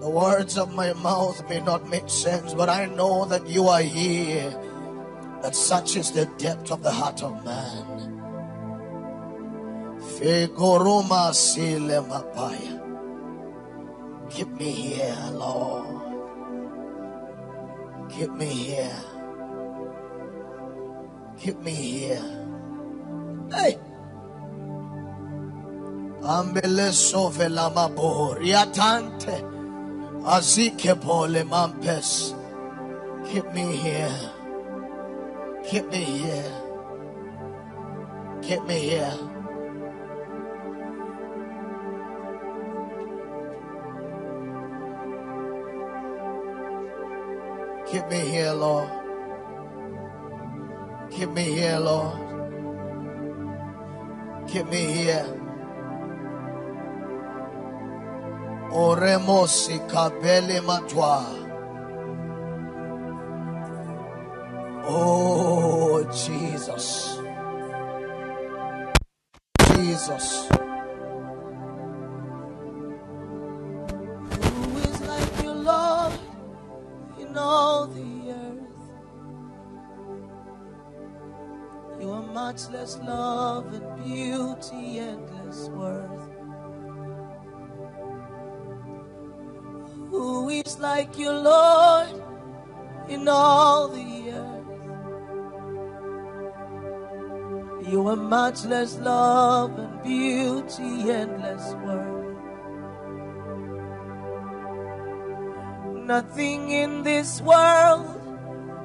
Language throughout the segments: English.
The words of my mouth may not make sense, but I know that you are here. That such is the depth of the heart of man. Keep me here, Lord. Keep me here. Keep me here. Hey. Ambeleso velamabo riatante azike pole mampes. Keep me here. Keep me here. Keep me here. Keep me here, Lord. Keep me here, Lord. Keep me here. Oremosi kabele matwa. Oh, Jesus. Jesus. Who is like you, Lord, in all the earth? You are much less love and beauty, endless worth. Who is like you, Lord, in all the earth? You are much less love and beauty, endless worth. Nothing in this world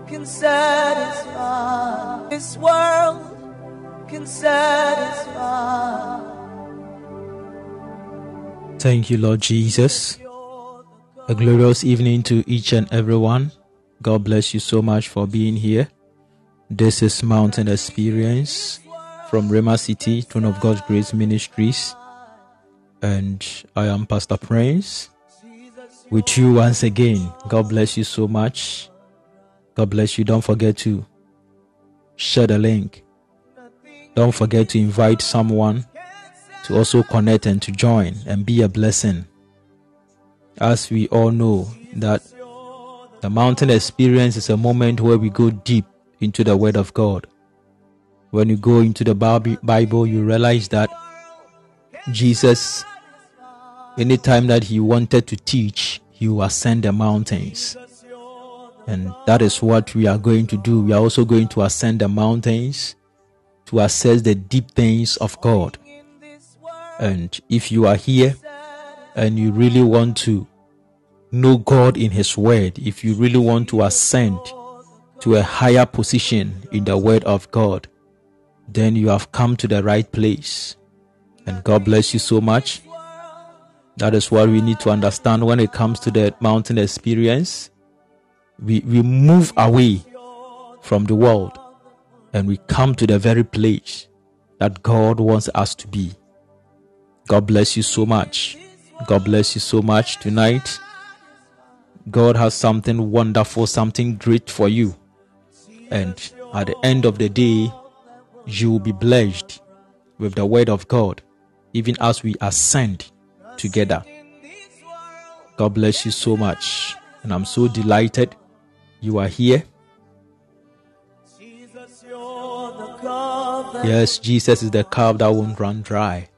can satisfy. This world can satisfy. Thank you, Lord Jesus. A glorious evening to each and everyone. God bless you so much for being here. This is Mountain Experience from Rhema City, Throne of God's Grace Ministries. And I am Pastor Prince with you once again. God bless you so much. God bless you. Don't forget to share the link. Don't forget to invite someone to also connect and to join and be a blessing. As we all know that the mountain experience is a moment where we go deep into the word of God. When you go into the Bible, you realize that Jesus, anytime that he wanted to teach, he will ascend the mountains. And that is what we are going to do. We are also going to ascend the mountains to assess the deep things of God. And if you are here and you really want to know God in His Word, if you really want to ascend to a higher position in the Word of God, then you have come to the right place. And God bless you so much. That is what we need to understand when it comes to the mountain experience. We, we move away from the world and we come to the very place that God wants us to be. God bless you so much. God bless you so much tonight. God has something wonderful, something great for you. And at the end of the day, you will be blessed with the word of God, even as we ascend together. God bless you so much. And I'm so delighted you are here. Jesus, you're the God that Yes, Jesus is the cup that won't run dry.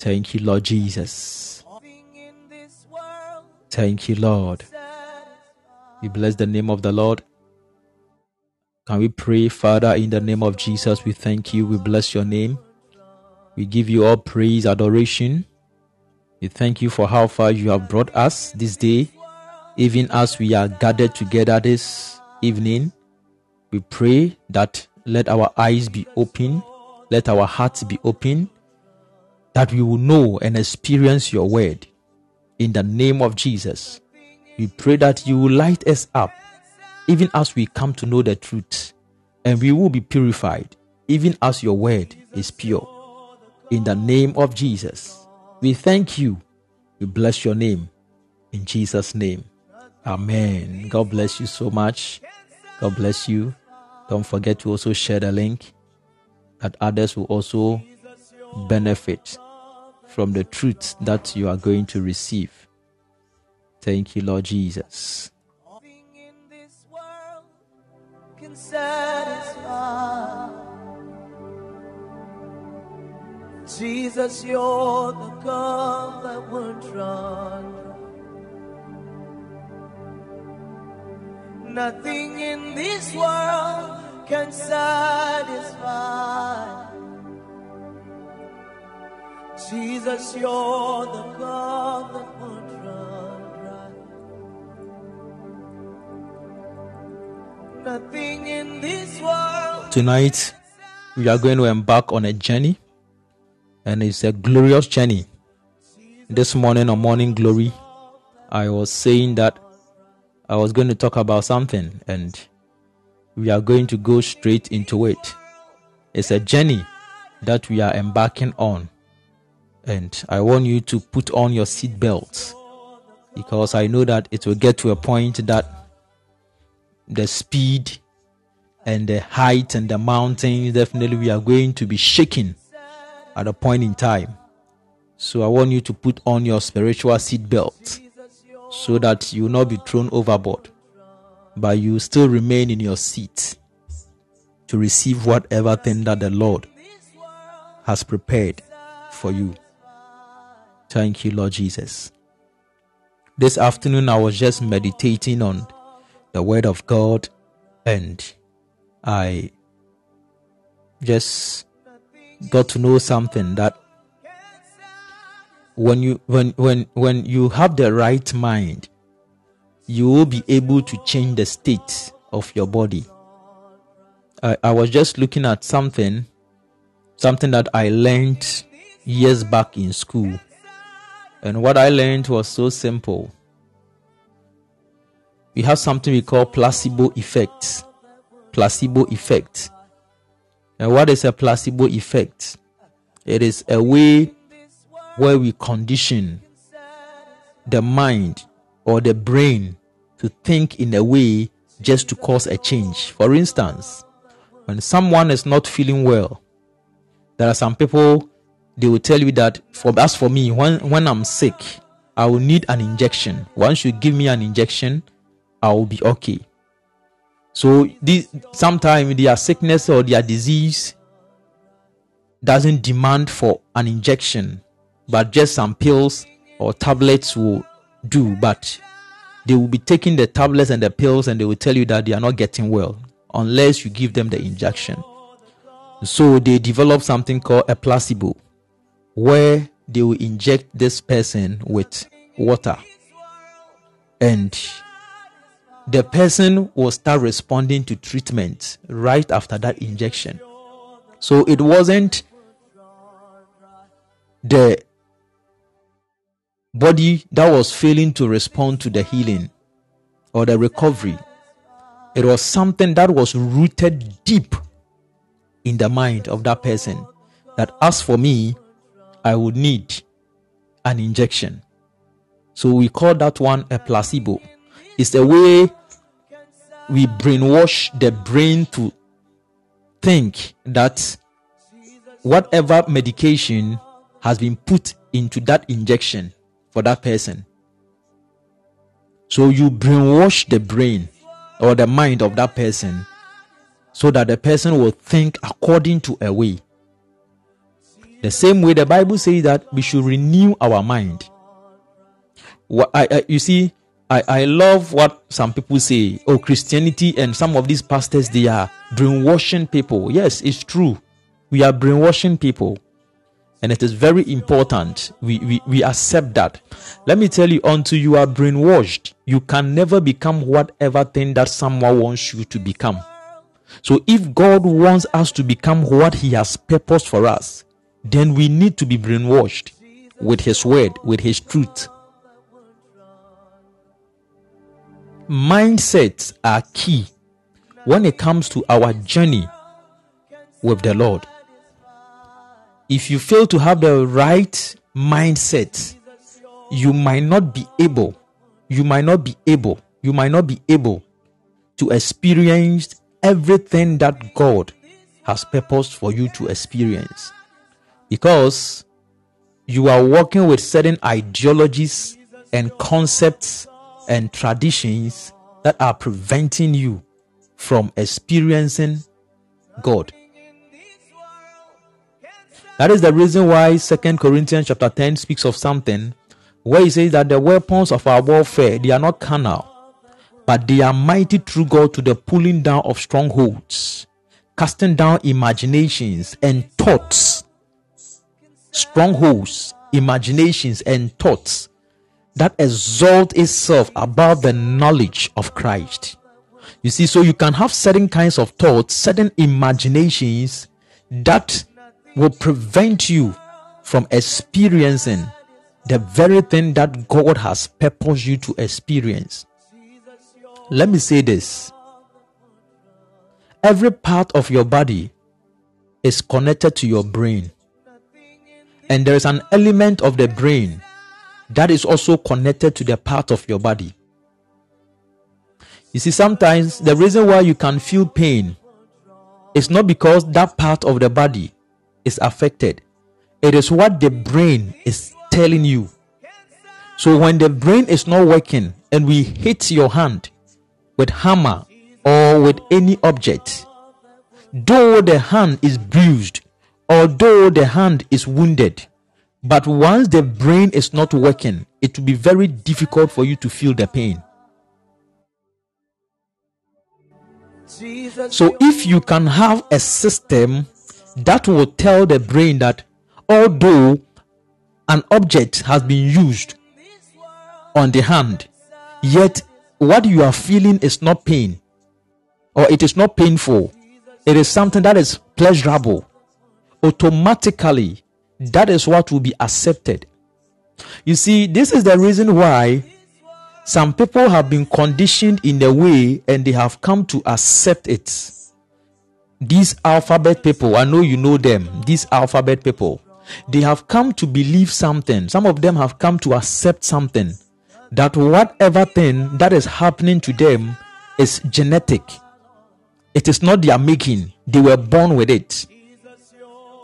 Thank you, Lord Jesus. Thank you, Lord. We bless the name of the Lord. Can we pray, Father, in the name of Jesus? We thank you. We bless your name. We give you all praise, adoration. We thank you for how far you have brought us this day, even as we are gathered together this evening. We pray that let our eyes be open, let our hearts be open, that we will know and experience your word. In the name of Jesus, we pray that you will light us up, even as we come to know the truth, and we will be purified, even as your word is pure. In the name of Jesus, we thank you. We bless your name. In Jesus' name. Amen. God bless you so much. God bless you. Don't forget to also share the link that others will also benefit from the truth that you are going to receive. Thank you, Lord Jesus. Nothing in this world can satisfy. Jesus, you're the cup that won't run. Nothing in this world can satisfy. Jesus, you're the cup that won't run dry. Nothing in this world. Tonight, we are going to embark on a journey, and it's a glorious journey. This morning on Morning Glory, I was saying that I was going to talk about something, and we are going to go straight into it. It's a journey that we are embarking on, and I want you to put on your seatbelts because I know that it will get to a point that the speed and the height and the mountains definitely we are going to be shaking at a point in time. So i want you to put on your spiritual seatbelt so that you will not be thrown overboard but you still remain in your seat to receive whatever thing that the lord has prepared for you thank you lord jesus. This afternoon i was just meditating on the word of god and I just got to know something that when you when when when you have the right mind you will be able to change the state of your body. I, I was just looking at something something that I learned years back in school and what I learned was so simple we have something we call placebo effect placebo effect. And what is a placebo effect? It is a way where we condition the mind or the brain to think in a way just to cause a change. For instance, when someone is not feeling well, there are some people they will tell you that for as for me, when when I'm sick, I will need an injection. Once you give me an injection, I will be okay. So this sometimes their sickness or their disease doesn't demand for an injection, but just some pills or tablets will do. But they will be taking the tablets and the pills and they will tell you that they are not getting well unless you give them the injection. So they develop something called a placebo, where they will inject this person with water and the person will start responding to treatment right after that injection. So it wasn't the body that was failing to respond to the healing or the recovery. It was something that was rooted deep in the mind of that person. That as for me, I would need an injection. So we call that one a placebo. It's a way we brainwash the brain to think that whatever medication has been put into that injection for that person. So you brainwash the brain or the mind of that person so that the person will think according to a way. The same way the Bible says that we should renew our mind. What I, I, you see, I, I love what some people say. Oh, Christianity and some of these pastors, they are brainwashing people. Yes, it's true. We are brainwashing people. And it is very important we, we, we accept that. Let me tell you, until you are brainwashed, you can never become whatever thing that someone wants you to become. So if God wants us to become what He has purposed for us, then we need to be brainwashed with His word, with His truth. Mindsets are key when it comes to our journey with the Lord. If you fail to have the right mindset, you might not be able, you might not be able, you might not be able to experience everything that God has purposed for you to experience. Because you are working with certain ideologies and concepts and traditions that are preventing you from experiencing God. That is the reason why Second Corinthians chapter 10 speaks of something where he says that the weapons of our warfare they are not carnal, but they are mighty through God to the pulling down of strongholds, casting down imaginations and thoughts, strongholds, imaginations and thoughts that exalt itself above the knowledge of Christ. You see, so you can have certain kinds of thoughts, certain imaginations that will prevent you from experiencing the very thing that God has purposed you to experience. Let me say this every part of your body is connected to your brain, and there is an element of the brain that is also connected to the part of your body. You see, sometimes the reason why you can feel pain is not because that part of the body is affected, it is what the brain is telling you. So, when the brain is not working and we hit your hand with hammer or with any object, though the hand is bruised, although the hand is wounded, but once the brain is not working, it will be very difficult for you to feel the pain. So, if you can have a system that will tell the brain that although an object has been used on the hand, yet what you are feeling is not pain or it is not painful, it is something that is pleasurable, automatically that is what will be accepted. You see, this is the reason why some people have been conditioned in a way and they have come to accept it. These alphabet people, I know you know them, these alphabet people, they have come to believe something. Some of them have come to accept something that whatever thing that is happening to them is genetic. It is not their making, they were born with it.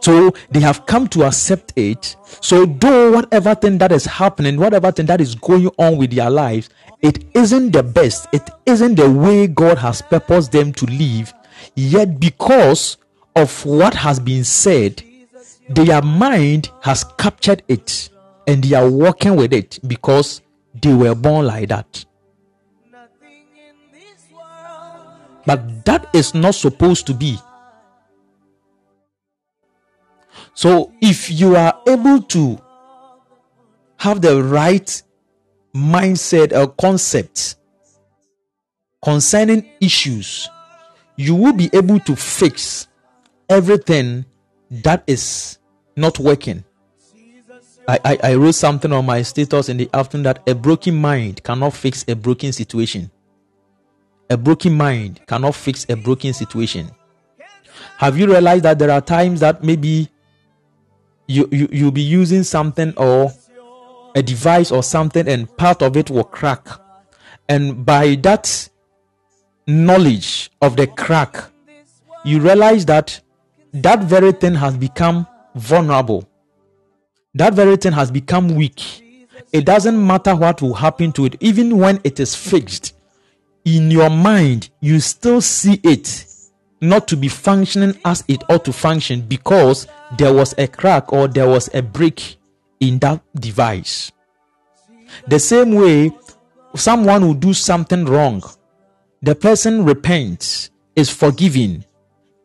So they have come to accept it. So though whatever thing that is happening, whatever thing that is going on with their lives, it isn't the best. It isn't the way God has purposed them to live. Yet because of what has been said, their mind has captured it and they are working with it because they were born like that. But that is not supposed to be. So if you are able to have the right mindset or concept concerning issues, you will be able to fix everything that is not working. I, I, I wrote something on my status in the afternoon that a broken mind cannot fix a broken situation. A broken mind cannot fix a broken situation. Have you realized that there are times that maybe you, you you'll be using something or a device or something and part of it will crack. And by that knowledge of the crack you realize that that very thing has become vulnerable. That very thing has become weak. It doesn't matter what will happen to it even when it is fixed in your mind you still see it not to be functioning as it ought to function because there was a crack or there was a break in that device. The same way, someone will do something wrong, the person repents, is forgiven,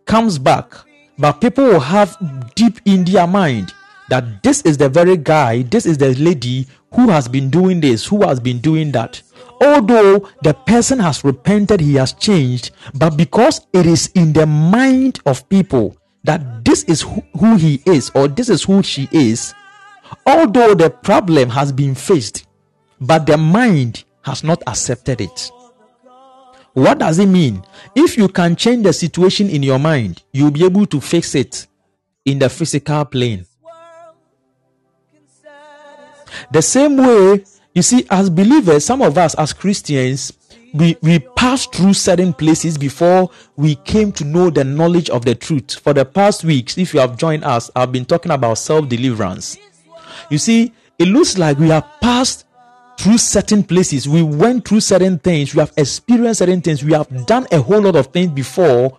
comes back, but people will have deep in their mind that this is the very guy, this is the lady who has been doing this, who has been doing that although the person has repented, he has changed, but because it is in the mind of people that this is who, he is or this is who she is, although the problem has been faced, but the mind has not accepted it. What does it mean? If you can change the situation in your mind, you'll be able to fix it in the physical plane. The same way, you see, as believers, some of us as Christians, we, we passed through certain places before we came to know the knowledge of the truth. For the past weeks, if you have joined us, I've been talking about self deliverance. You see, it looks like we have passed through certain places. We went through certain things. We have experienced certain things. We have done a whole lot of things before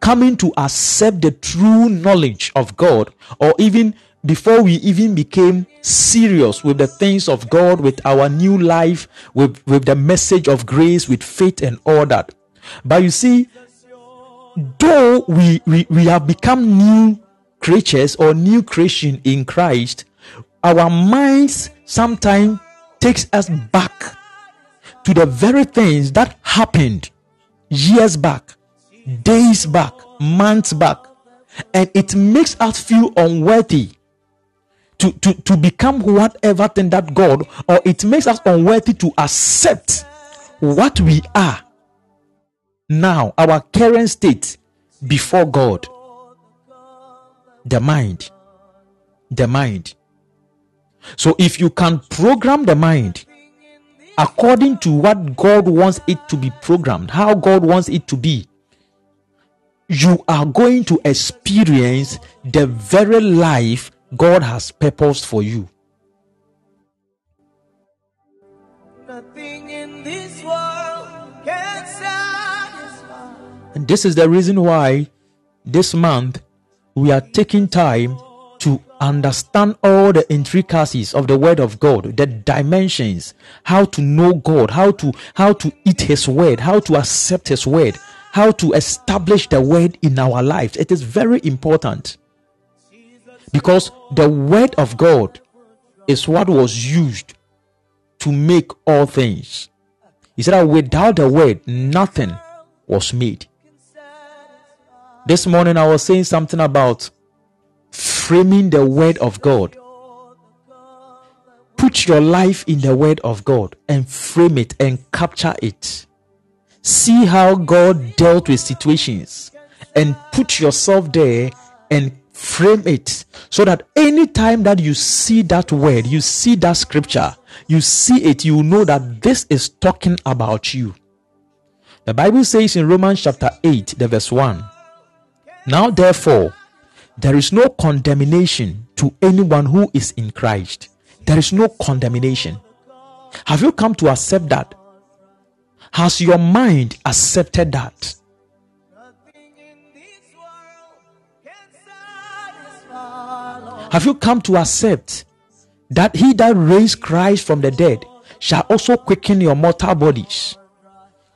coming to accept the true knowledge of God, or even before we even became serious with the things of God, with our new life, with, with the message of grace, with faith and all that. But you see, though we, we, we have become new creatures or new creation in Christ, our minds sometimes takes us back to the very things that happened years back, days back, months back, and it makes us feel unworthy to, to, to become whatever thing that God, or it makes us unworthy to accept what we are now, our current state before God. The mind. The mind. So, if you can program the mind according to what God wants it to be programmed, how God wants it to be, you are going to experience the very life God has purposed for you. Nothing in this world can satisfy. And this is the reason why this month we are taking time to understand all the intricacies of the word of God, the dimensions, how to know God, how to how to eat his word, how to accept his word, how to establish the word in our lives. It is very important. Because the word of God is what was used to make all things. He said that without the word, nothing was made. This morning I was saying something about framing the word of God. Put your life in the word of God and frame it and capture it. See how God dealt with situations and put yourself there and frame it so that anytime that you see that word, you see that scripture, you see it, you know that this is talking about you. The Bible says in Romans chapter 8, the verse 1 Now therefore, there is no condemnation to anyone who is in Christ. There is no condemnation. Have you come to accept that? Has your mind accepted that? Have you come to accept that he that raised Christ from the dead shall also quicken your mortal bodies,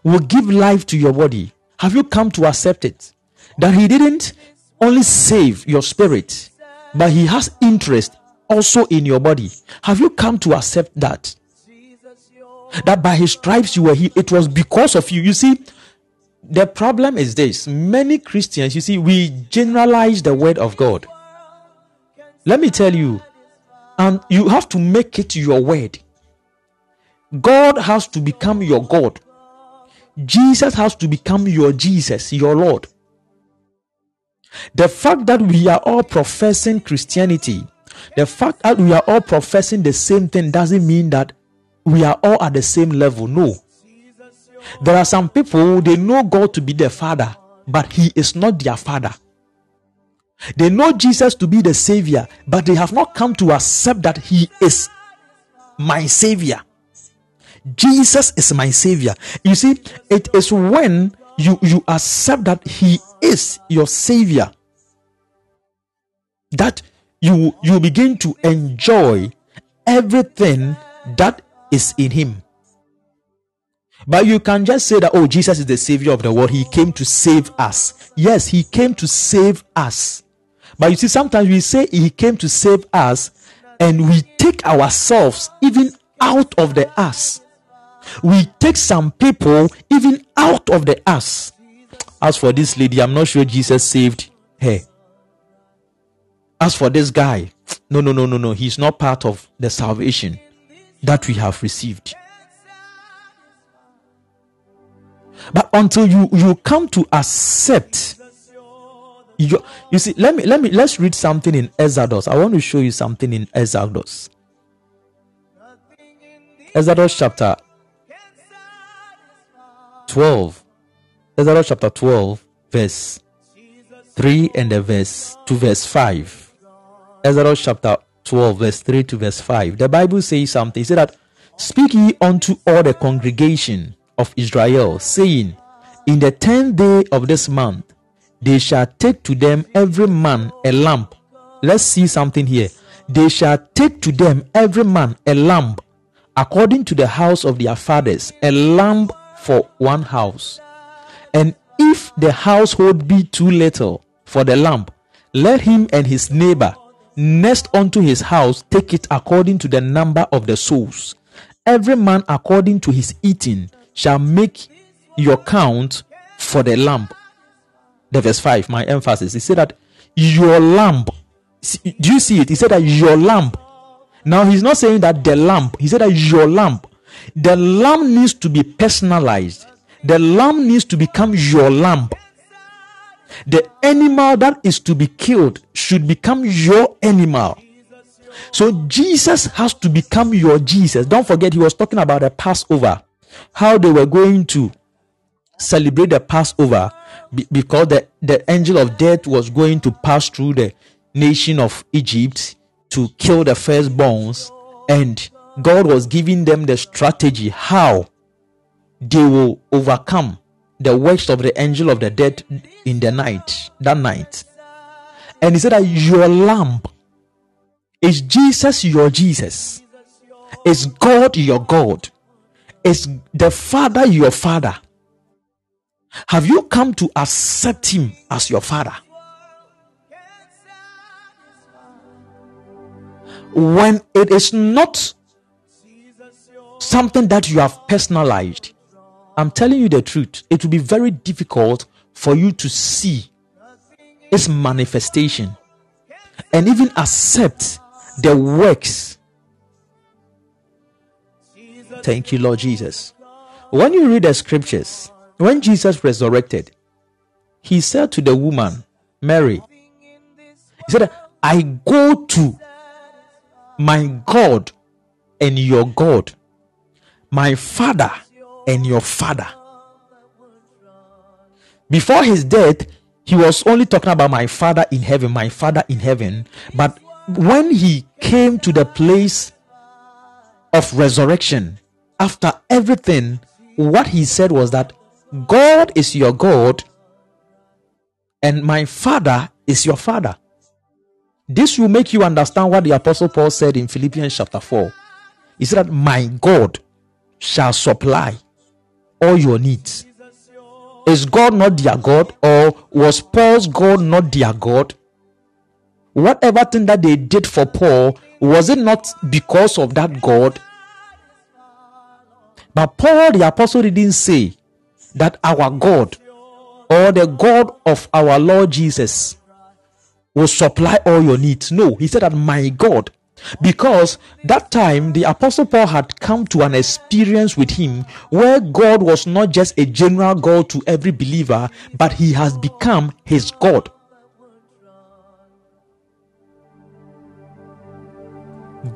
will give life to your body? Have you come to accept it? That he didn't only save your spirit, but he has interest also in your body. Have you come to accept that? That by his stripes you were healed. It was because of you. You see, the problem is this many Christians, you see, we generalize the word of God. Let me tell you, and you have to make it your word. God has to become your God. Jesus has to become your Jesus, your Lord. The fact that we are all professing Christianity, the fact that we are all professing the same thing doesn't mean that we are all at the same level. No. There are some people, they know God to be their father, but He is not their father. They know Jesus to be the Savior, but they have not come to accept that He is my Savior. Jesus is my Savior. You see, it is when you, you accept that He is your Savior that you you begin to enjoy everything that is in Him. But you can just say that, oh, Jesus is the Savior of the world. He came to save us. Yes, He came to save us. But you see, sometimes we say He came to save us and we take ourselves even out of the us. We take some people even out of the us. As for this lady, I'm not sure Jesus saved her. As for this guy, no, no, no, no, no. He's not part of the salvation that we have received. But until you you come to accept you, you see, let me let me let's read something in Exodus. I want to show you something in Exodus. Exodus chapter 12. Exodus chapter 12, verse 3 and the verse to verse 5. Exodus chapter 12, verse 3 to verse 5, the Bible says something. Said that, Speak ye unto all the congregation of Israel, saying, In the tenth day of this month, they shall take to them every man a lamp. Let's see something here. They shall take to them every man a lamp, according to the house of their fathers, a lamp for one house. And if the household be too little for the lamp, let him and his neighbor next unto his house take it according to the number of the souls. Every man according to his eating shall make your count for the lamp. The verse 5, my emphasis. He said that your lamp. Do you see it? He said that your lamp. Now he's not saying that the lamp. He said that your lamp. The lamp needs to be personalized. The lamp needs to become your lamp. The animal that is to be killed should become your animal. So Jesus has to become your Jesus. Don't forget, he was talking about the Passover, how they were going to celebrate the Passover because the, the angel of death was going to pass through the nation of Egypt to kill the firstborns, and God was giving them the strategy how they will overcome the works of the angel of the dead in the night, that night. And he said that your lamp is Jesus your Jesus, is God your God, is the Father your Father. Have you come to accept Him as your Father? When it is not something that you have personalized, I'm telling you the truth, it will be very difficult for you to see its manifestation and even accept the works. Thank you, Lord Jesus. When you read the scriptures, when Jesus resurrected, he said to the woman, Mary, he said, I go to my God and your God, my Father and your Father. Before his death, he was only talking about my Father in heaven, my Father in heaven. But when he came to the place of resurrection, after everything, what he said was that God is your God and my Father is your Father. This will make you understand what the Apostle Paul said in Philippians chapter 4. He said that my God shall supply all your needs. Is God not their God, or was Paul's God not their God? Whatever thing that they did for Paul, was it not because of that God? But Paul the apostle didn't say that our God or the God of our Lord Jesus will supply all your needs. No, he said that my God. Because that time the apostle Paul had come to an experience with him where God was not just a general God to every believer, but he has become his God.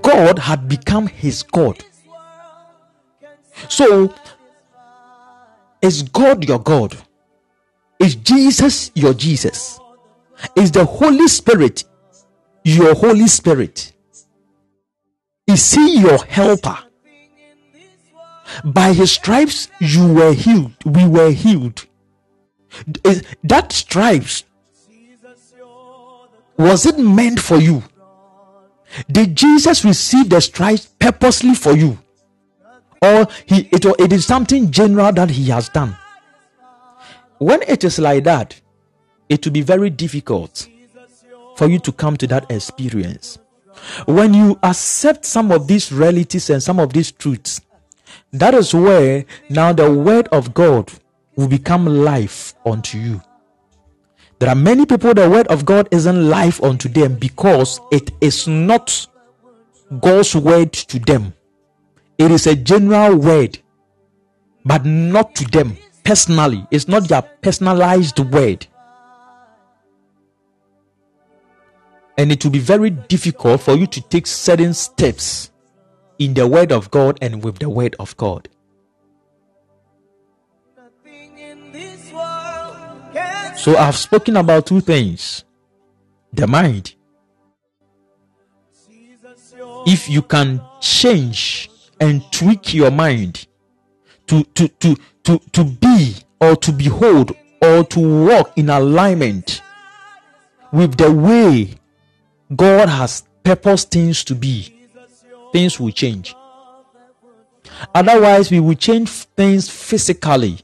God had become his God. So, is God your God? Is Jesus your Jesus? Is the Holy Spirit your Holy Spirit? Is He your helper? By His stripes you were healed. We were healed. That stripes was it meant for you? Did Jesus receive the stripes purposely for you? Or he it, it is something general that he has done? When it is like that, it will be very difficult for you to come to that experience. When you accept some of these realities and some of these truths, that is where now the word of God will become life unto you. There are many people the word of God isn't life unto them because it is not God's word to them. It is a general word, but not to them personally. It's not their personalized word. And it will be very difficult for you to take certain steps in the word of God and with the word of God. Nothing in this world can So I've spoken about two things the mind if you can change and tweak your mind to to to to to be or to behold or to walk in alignment with the way God has purposed things to be, things will change. Otherwise, we will change things physically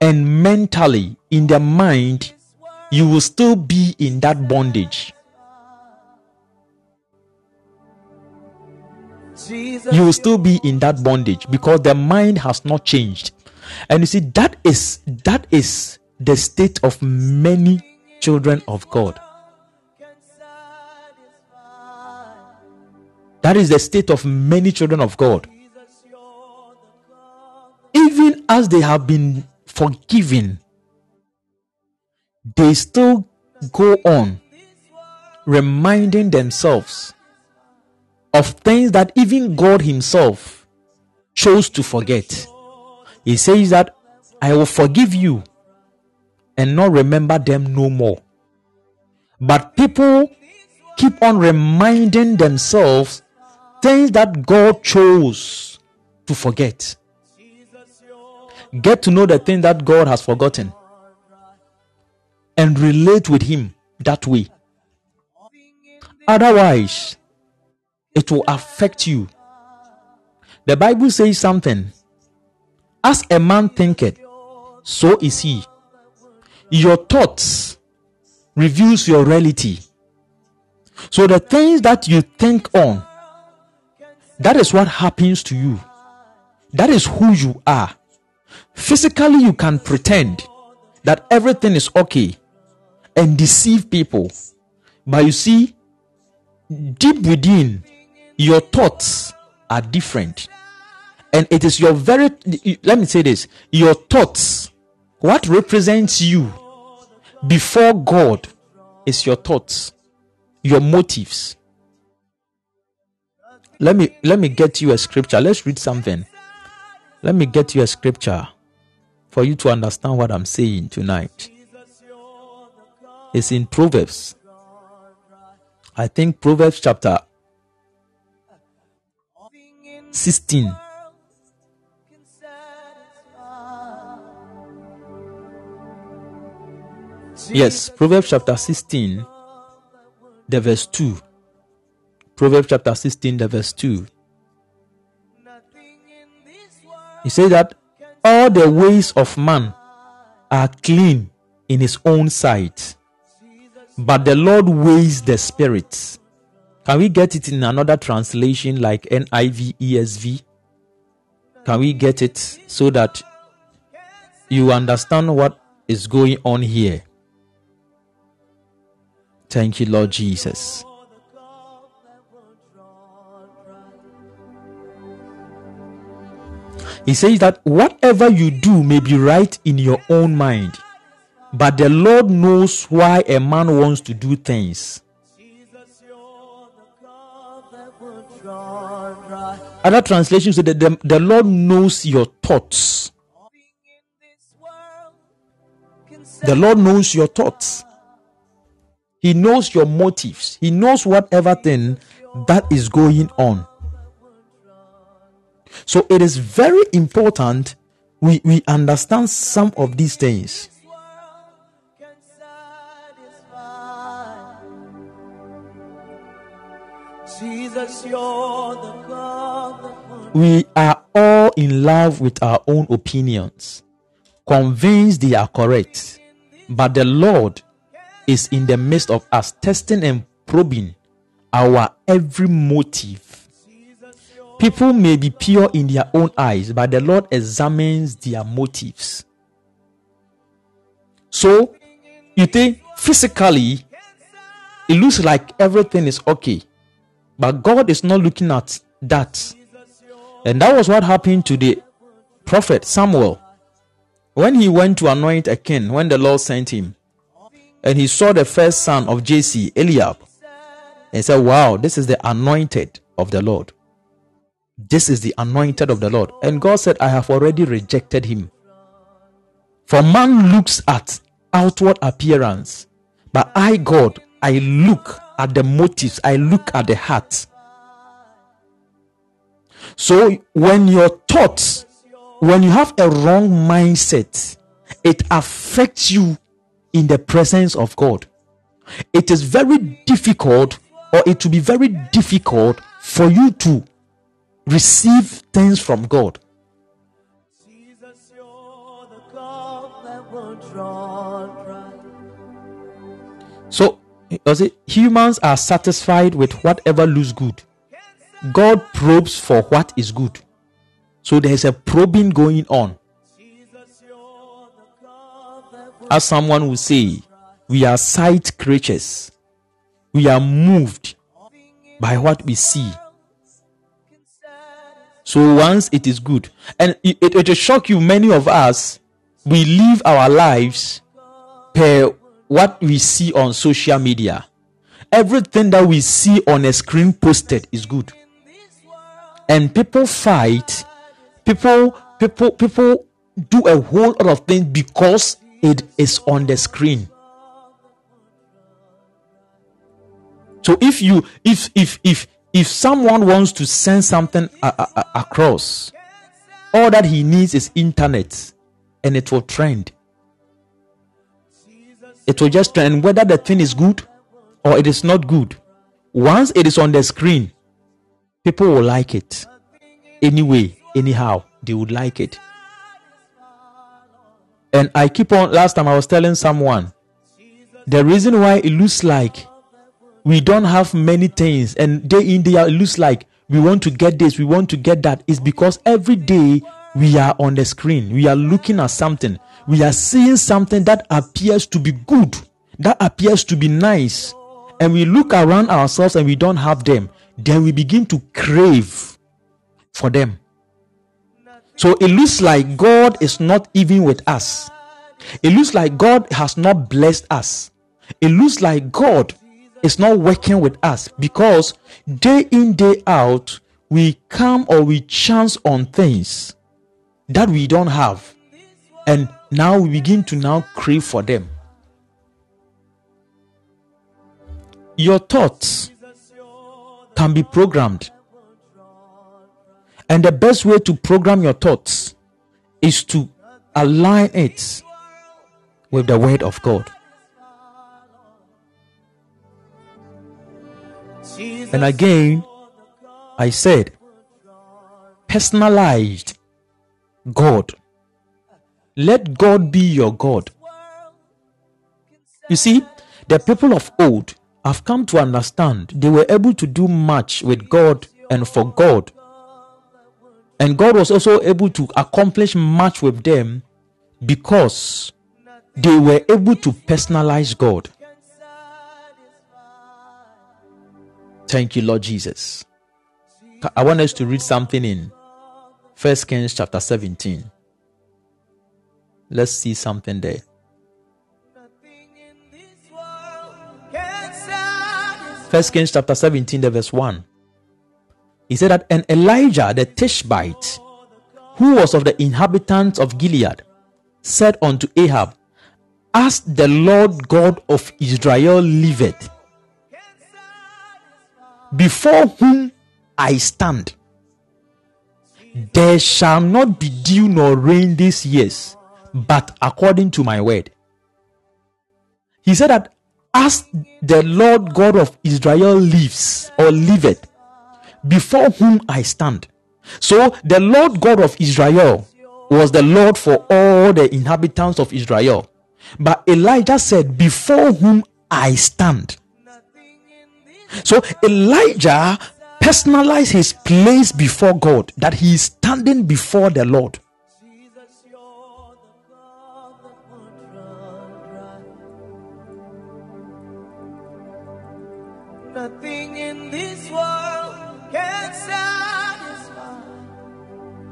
and mentally in the mind. You will still be in that bondage. You will still be in that bondage because the mind has not changed. And you see that is that is the state of many children of god. That is the state of many children of god. Even as they have been forgiven they still go on reminding themselves of things that even God Himself chose to forget. He says that I will forgive you and not remember them no more. But people keep on reminding themselves things that God chose to forget. Get to know the thing that God has forgotten and relate with Him that way. Otherwise, it will affect you. The Bible says something. As a man thinketh, so is he. Your thoughts reveals your reality. So the things that you think on, that is what happens to you. That is who you are. Physically, you can pretend that everything is okay and deceive people. But you see, deep within, your thoughts are different. And it is your very, let me say this your thoughts, what represents you before God is your thoughts, your motives. Let me let me get you a scripture. Let's read something. Let me get you a scripture for you to understand what I'm saying tonight. It's in Proverbs. I think Proverbs chapter 16. Yes, Proverbs chapter 16, the verse 2. Proverbs chapter 16, the verse 2. He says that all the ways of man are clean in his own sight, but the Lord weighs the spirits. Can we get it in another translation like NIV, ESV? Can we get it so that you understand what is going on here? Thank you, Lord Jesus. He says that whatever you do may be right in your own mind, but the Lord knows why a man wants to do things. Other translations say that the, the Lord knows your thoughts. The Lord knows your thoughts. He knows your motives. He knows whatever thing that is going on. So it is very important we, we understand some of these things. We are all in love with our own opinions, convinced they are correct. But the Lord is in the midst of us, testing and probing our every motive. People may be pure in their own eyes, but the Lord examines their motives. So, you think physically, it looks like everything is okay, but God is not looking at that. And that was what happened to the prophet Samuel when he went to anoint a king when the Lord sent him. And he saw the first son of Jesse, Eliab, and said, Wow, this is the anointed of the Lord. This is the anointed of the Lord. And God said, I have already rejected him. For man looks at outward appearance, but I, God, I look at the motives, I look at the heart. So when your thoughts, when you have a wrong mindset, it affects you in the presence of God. It is very difficult, or it will be very difficult for you to receive things from God. Does it humans are satisfied with whatever looks good. God probes for what is good. So there is a probing going on. As someone will say, we are sight creatures. We are moved by what we see. So once it is good, and it, it, it will shock you, many of us, we live our lives per what we see on social media. Everything that we see on a screen posted is good. And people fight, people, people, people do a whole lot of things because it is on the screen. So if you if if if if someone wants to send something a- a- a- across, all that he needs is internet, and it will trend. It will just trend whether the thing is good or it is not good. Once it is on the screen, people will like it. Anyway, anyhow, they would like it. And I keep on. Last time I was telling someone the reason why it looks like we don't have many things and day in day out it looks like we want to get this we want to get that is because every day we are on the screen we are looking at something we are seeing something that appears to be good that appears to be nice and we look around ourselves and we don't have them then we begin to crave for them. So it looks like god is not even with us. It looks like god has not blessed us. It looks like god is not working with us because day in day out we come or we chance on things that we don't have. And now we begin to now crave for them. Your thoughts can be programmed. And the best way to program your thoughts is to align it with the word of god. And again, I said, personalized God. Let God be your God. You see, the people of old have come to understand they were able to do much with God and for God. And God was also able to accomplish much with them because they were able to personalize God. Thank you, Lord Jesus. I want us to read something in First Kings chapter 17. Let's see something there. nothing in this world can satisfy. First Kings chapter 17, the verse 1. He said that, and Elijah the Tishbite, who was of the inhabitants of Gilead, said unto Ahab, As the Lord God of Israel liveth, before whom I stand, there shall not be dew nor rain these years, but according to my word. He said that as the Lord God of Israel lives or liveth, before whom I stand. So the Lord God of Israel was the Lord for all the inhabitants of Israel. But Elijah said, Before whom I stand. So Elijah personalized his place before God, that he is standing before the Lord.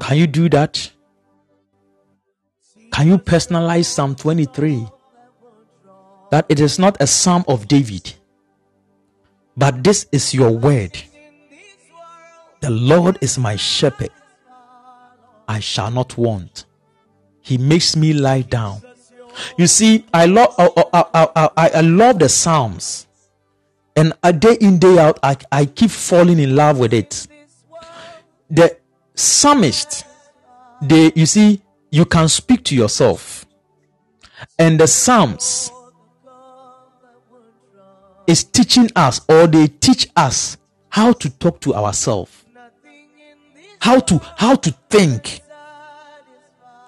Can you do that? Can you personalize Psalm 23? That it is not a psalm of David, but this is your word. The Lord is my shepherd, I shall not want. He makes me lie down. You see, I love I, I, I, I, I love the Psalms, and a day in day out, I, I keep falling in love with it. The psalmist, they you see, you can speak to yourself. And the Psalms is teaching us, or they teach us how to talk to ourselves, how to how to think.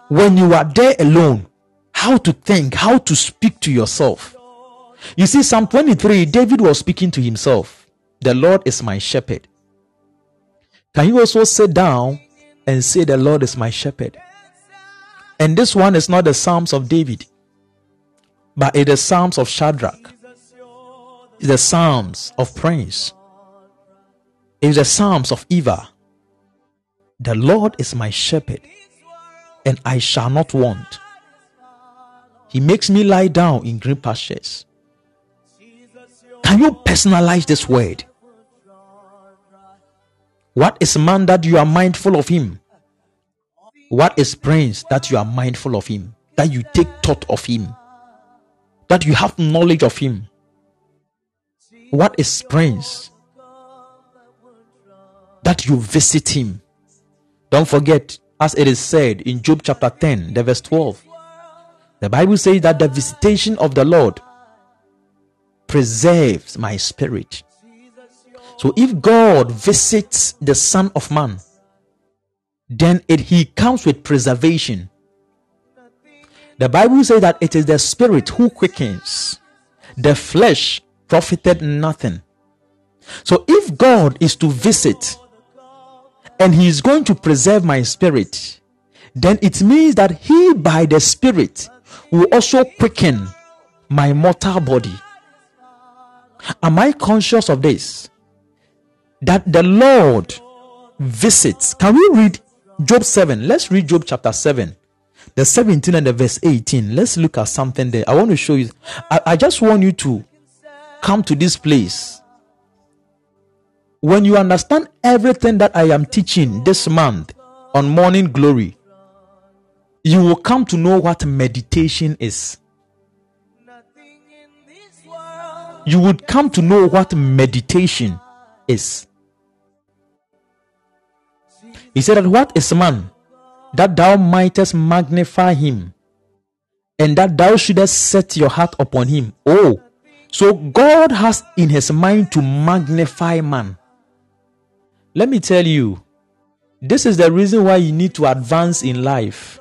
When you are there alone, how to think, how to speak to yourself. You see, Psalm 23, David was speaking to himself. The Lord is my shepherd. Can you also sit down and say, The Lord is my shepherd? And this one is not the Psalms of David, but it is Psalms of Shadrach, it's the Psalms of Prince, it's the Psalms of Eva. The Lord is my shepherd, and I shall not want. He makes me lie down in green pastures. Can you personalize this word? What is man that you are mindful of him? What is prince that you are mindful of him? That you take thought of him? That you have knowledge of him? What is prince? That you visit him. Don't forget, as it is said in Job chapter 10, the verse 12. The Bible says that the visitation of the Lord preserves my spirit. So if God visits the Son of Man, then it, he comes with preservation. The Bible says that it is the spirit who quickens, the flesh profited nothing. So if God is to visit and he is going to preserve my spirit, then it means that he by the spirit will also quicken my mortal body. Am I conscious of this? That the Lord visits. Can we read Job 7? Let's read Job chapter 7, the 17 and the verse 18. Let's look at something there. I want to show you. I, I just want you to come to this place. When you understand everything that I am teaching this month on morning glory, you will come to know what meditation is. You would come to know what meditation is. He said that what is man that thou mightest magnify him and that thou shouldest set your heart upon him. Oh, so God has in his mind to magnify man. Let me tell you, this is the reason why you need to advance in life.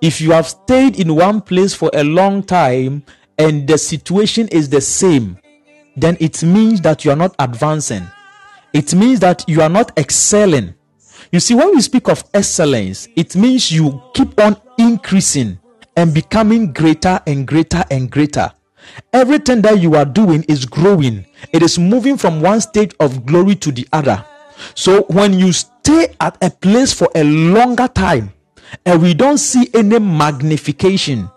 If you have stayed in one place for a long time and the situation is the same, then it means that you are not advancing. It means that you are not excelling. You see, when we speak of excellence, it means you keep on increasing and becoming greater and greater and greater. Everything that you are doing is growing, it is moving from one stage of glory to the other. So, when you stay at a place for a longer time and we don't see any magnification,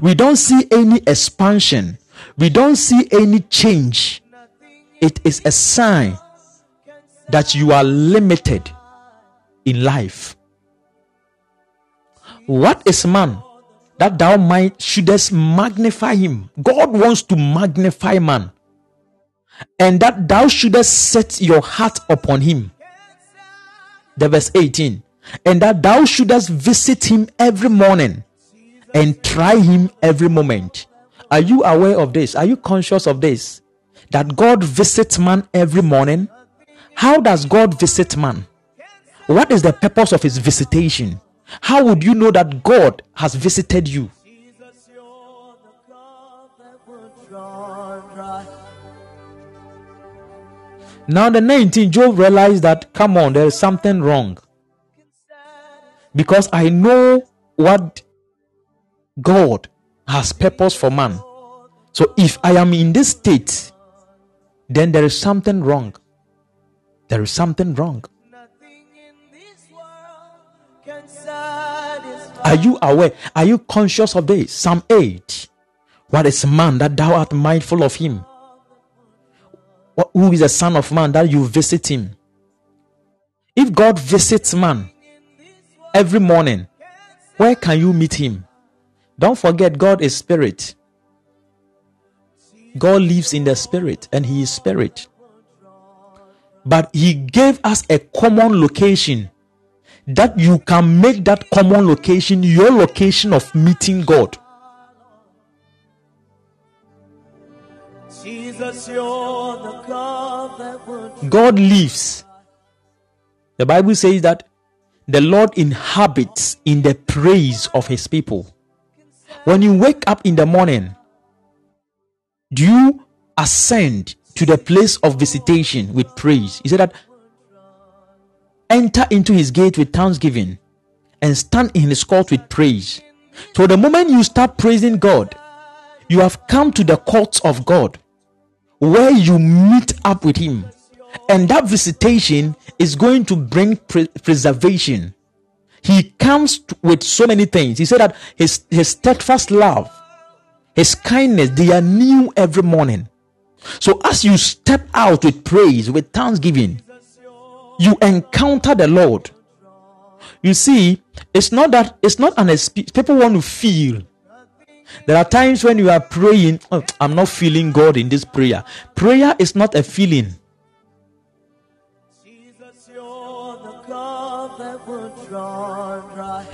we don't see any expansion, we don't see any change, it is a sign that you are limited in life. What is man that thou might shouldest magnify him? God wants to magnify man, and that thou shouldest set your heart upon him. The verse 18, and that thou shouldest visit him every morning and try him every moment. Are you aware of this? Are you conscious of this? That God visits man every morning how does God visit man? What is the purpose of his visitation? How would you know that God has visited you? Now, the 19, Job realized that, come on, there is something wrong. Because I know what God has purpose for man. So, if I am in this state, then there is something wrong. There is something wrong. Are you aware? Are you conscious of this? Psalm 8. What is man that thou art mindful of him? What, who is the Son of Man that you visit him? If God visits man every morning, where can you meet him? Don't forget, God is spirit. God lives in the spirit and he is spirit. But He gave us a common location that you can make that common location your location of meeting God. Jesus, God God lives. The Bible says that the Lord inhabits in the praise of his people. When you wake up in the morning, do you ascend to the place of visitation with praise? He said that enter into his gate with thanksgiving and stand in his court with praise. So the moment you start praising God, you have come to the courts of God where you meet up with him and that visitation is going to bring pre- preservation he comes with so many things he said that his his steadfast love his kindness they are new every morning so as you step out with praise with thanksgiving you encounter the lord you see it's not that it's not an experience people want to feel there are times when you are praying, "Oh, I'm not feeling God in this prayer. Prayer is not a feeling.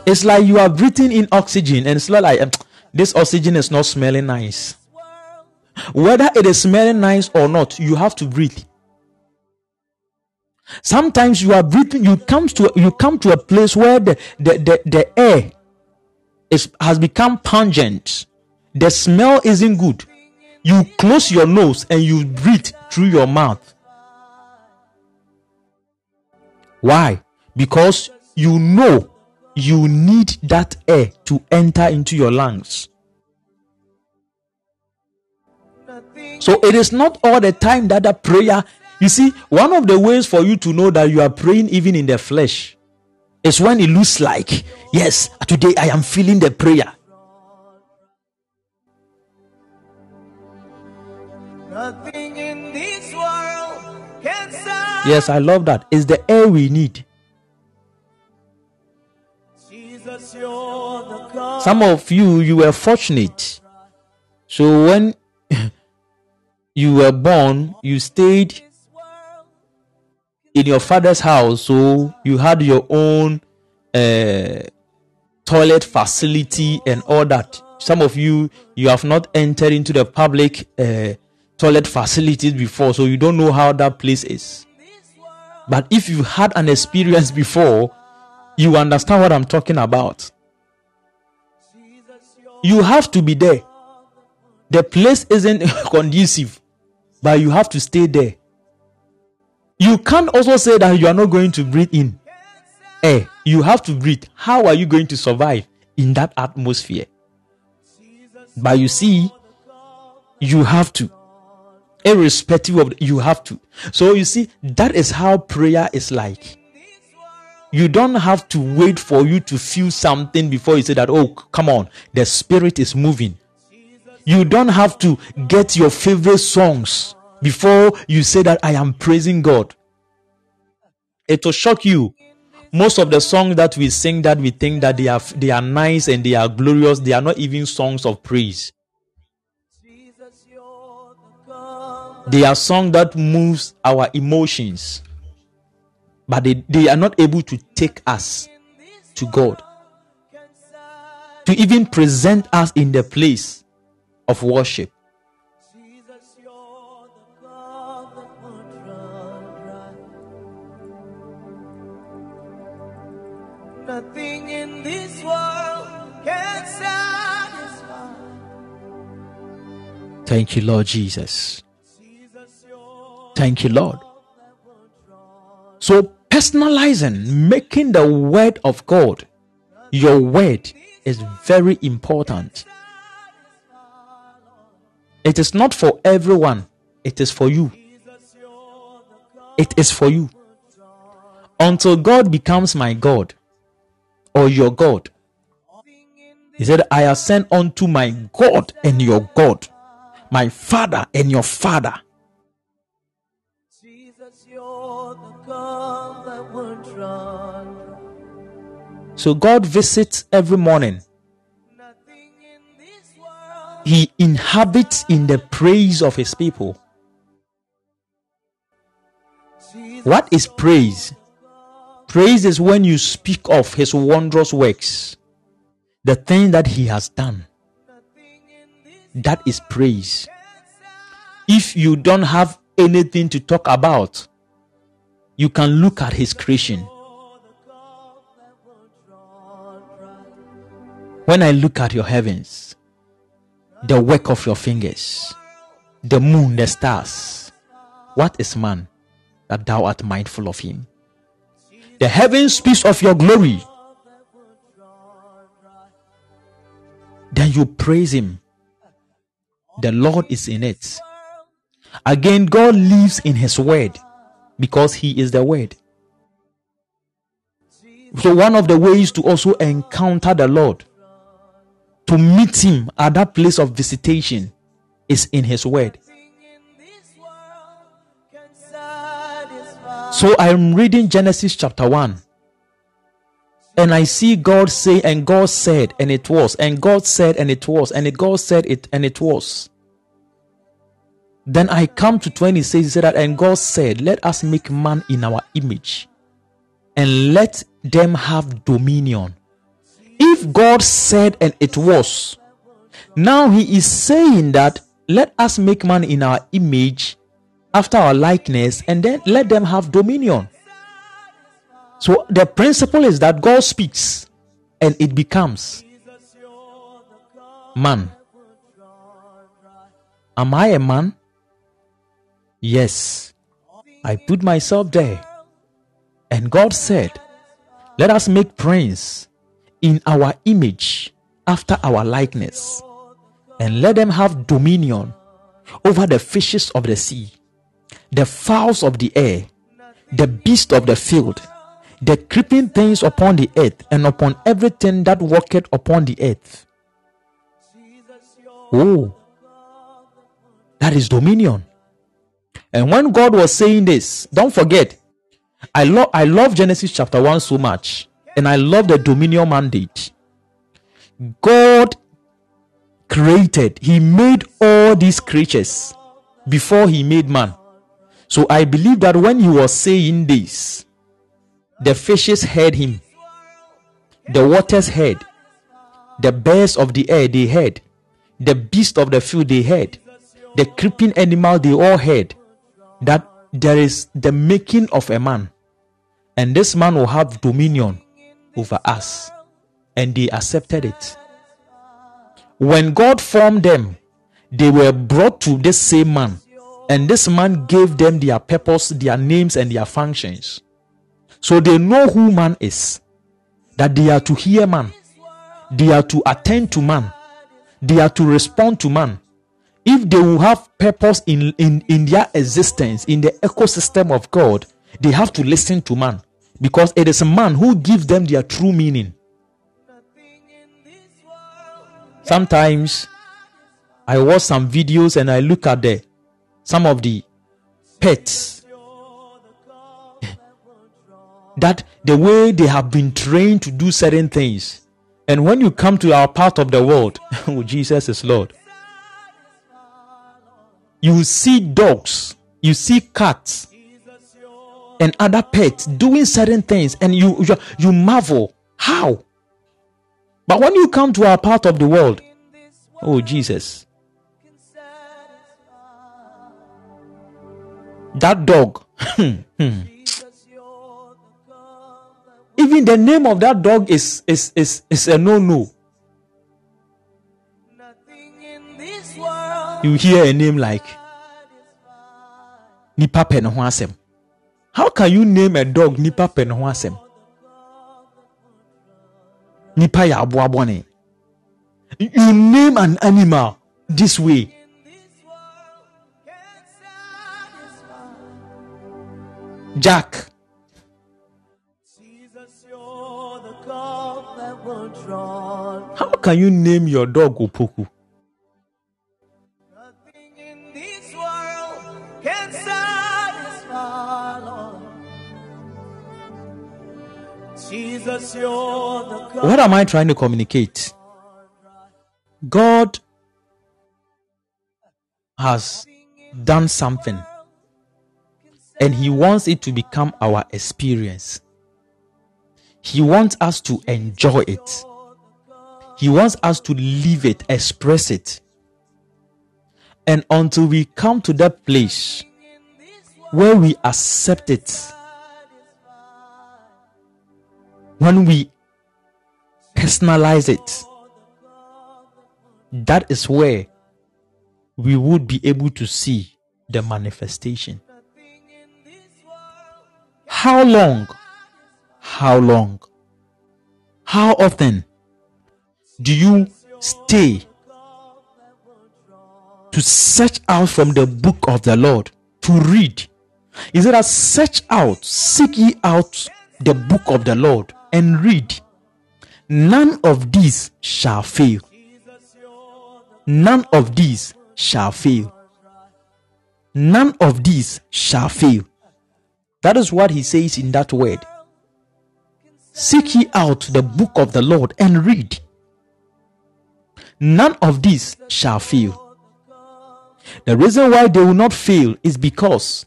It's like you are breathing in oxygen, and it's not like "Um, this oxygen is not smelling nice. Whether it is smelling nice or not, you have to breathe. Sometimes you are breathing, you come to you come to a place where the the, the, the air is has become pungent. The smell isn't good. You close your nose and you breathe through your mouth. Why? Because you know you need that air to enter into your lungs. So it is not all the time that the prayer, you see, one of the ways for you to know that you are praying even in the flesh is when it looks like, yes, today I am feeling the prayer. Nothing in this world can stop. Yes, I love that. It's the air we need. Jesus, you're the God. Some of you, you were fortunate. So when you were born, you stayed in your father's house, so you had your own uh, toilet facility and all that. Some of you, you have not entered into the public uh, toilet facilities before, so you don't know how that place is. But if you had an experience before, you understand what I'm talking about. You have to be there. The place isn't conducive, but you have to stay there. You can't also say that you are not going to breathe in air. You have to breathe. How are you going to survive in that atmosphere? But you see, you have to. Irrespective of you have to. So you see, that is how prayer is like. You don't have to wait for you to feel something before you say that, oh, come on, the spirit is moving. You don't have to get your favorite songs before you say that I am praising God. It will shock you. Most of the songs that we sing that we think that they are they are nice and they are glorious, they are not even songs of praise. They are songs that moves our emotions. But they, they are not able to take us to God. To even present us in the place of worship. Jesus, you're the God that would draw dry. Nothing in this world can satisfy. Thank you, Lord. Jesus, Thank you, Lord. So, personalizing, making the word of God your word is very important. It is not for everyone, it is for you. It is for you. Until God becomes my God or your God. He said, I have sent unto my God and your God, my Father and your Father. So God visits every morning. He inhabits in the praise of his people. What is praise? Praise is when you speak of his wondrous works, the thing that he has done. That is praise. If you don't have anything to talk about, you can look at his creation. When I look at your heavens, the work of your fingers, the moon, the stars, what is man that thou art mindful of him? The heavens speaks of your glory. Then you praise him. The Lord is in it. Again, God lives in his word because he is the word. So, one of the ways to also encounter the Lord, to meet him at that place of visitation, is in his word. So I'm reading Genesis chapter 1. And I see God say, and God said, and it was, and God said, and it was, and God said it, and it was. Then I come to 26, he said that, and God said, Let us make man in our image, and let them have dominion. If God said, and it was, now he is saying that, let us make man in our image, after our likeness, and then let them have dominion. So the principle is that God speaks and it becomes man. Am I a man? Yes. I put myself there. And God said, Let us make prince in our image after our likeness, and let them have dominion over the fishes of the sea, the fowls of the air, the beasts of the field, the creeping things upon the earth, and upon everything that walketh upon the earth. Oh, that is dominion. And when God was saying this, don't forget, I love I love Genesis chapter 1 so much, and I love the dominion mandate. God created, He made all these creatures before He made man. So I believe that when He was saying this, the fishes heard Him, the waters heard, the birds of the air they heard, the beasts of the field they heard, the creeping animal they all heard that there is the making of a man, and this man will have dominion over us, and they accepted it. When God formed them, they were brought to this same man, and this man gave them their purpose, their names, and their functions. So they know who man is, that they are to hear man, they are to attend to man, they are to respond to man. If they will have purpose in, in, in their existence, in the ecosystem of God, they have to listen to man because it is a man who gives them their true meaning. Sometimes I watch some videos and I look at the some of the pets that the way they have been trained to do certain things. And when you come to our part of the world, oh, Jesus is Lord, you see dogs, you see cats, and other pets doing certain things, and you, you, you marvel how. But when you come to our part of the world, oh, Jesus, that dog, hmm, even the name of that dog is is is, is a no no. You hear a name like Nipa pɛ ne ho asɛm. How can you name a dog Nipa asɛm? Nipa yɛ aboa bɔne. You name an animal this way. Jack. How can you name your dog Opoku? What am I trying to communicate? God has done something and He wants it to become our experience. He wants us to enjoy it. He wants us to live it, express it. And until we come to that place where we accept it, when we personalize it, that is where we would be able to see the manifestation. How long? How long? How often do you stay to search out from the book of the Lord to read? Is it a search out, seek ye out the book of the Lord and read? None of these shall fail. None of these shall fail. None of these shall fail. That is what he says in that word. Seek ye out the book of the Lord and read. None of these shall fail. The reason why they will not fail is because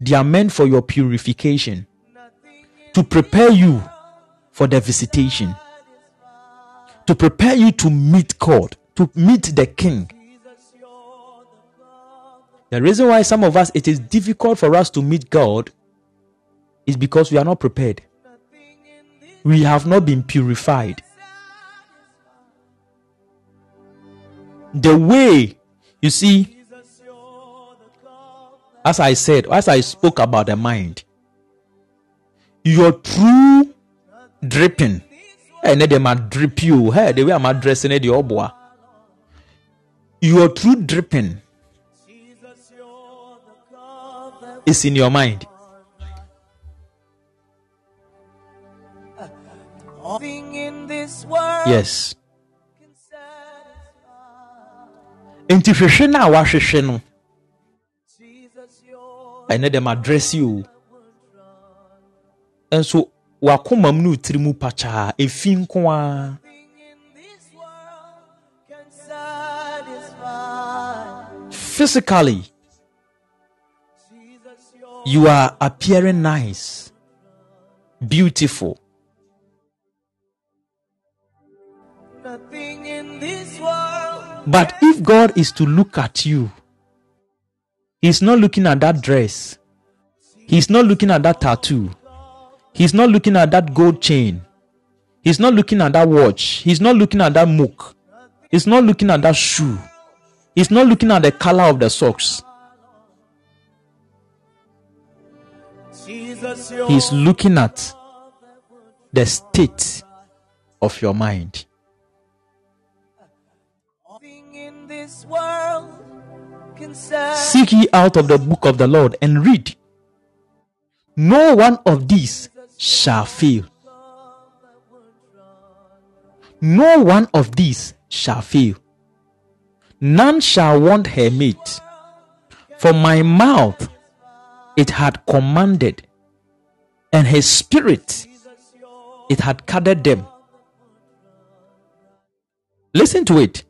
they are meant for your purification, to prepare you for the visitation, to prepare you to meet God, to meet the King. The reason why some of us it is difficult for us to meet God is because we are not prepared. We have not been purified. The way, you see, as I said, as I spoke about the mind, your true dripping, and then they drip you. Eh, hey, the way I'm addressing it, your boy. Your true dripping is in your mind. Nothing in this world Yes. Nti hwehwɛ no a wahwehwɛ no, ɛne dɛm address you. Nso wakoma mu ne wo tiri mu efi nko ara. nothing in this world can satisfy. Physically, you are appearing nice, beautiful. nothing in this world. But if God is to look at you, He's not looking at that dress. He's not looking at that tattoo. He's not looking at that gold chain. He's not looking at that watch. He's not looking at that mook. He's not looking at that shoe. He's not looking at the color of the socks. He's looking at the state of your mind. nothing in this world can satisfy. Seek ye out of the book of the Lord and read. No one of these shall fail. No one of these shall fail. None shall want her meat. For my mouth it had commanded, and his spirit it had gathered them. Listen to it.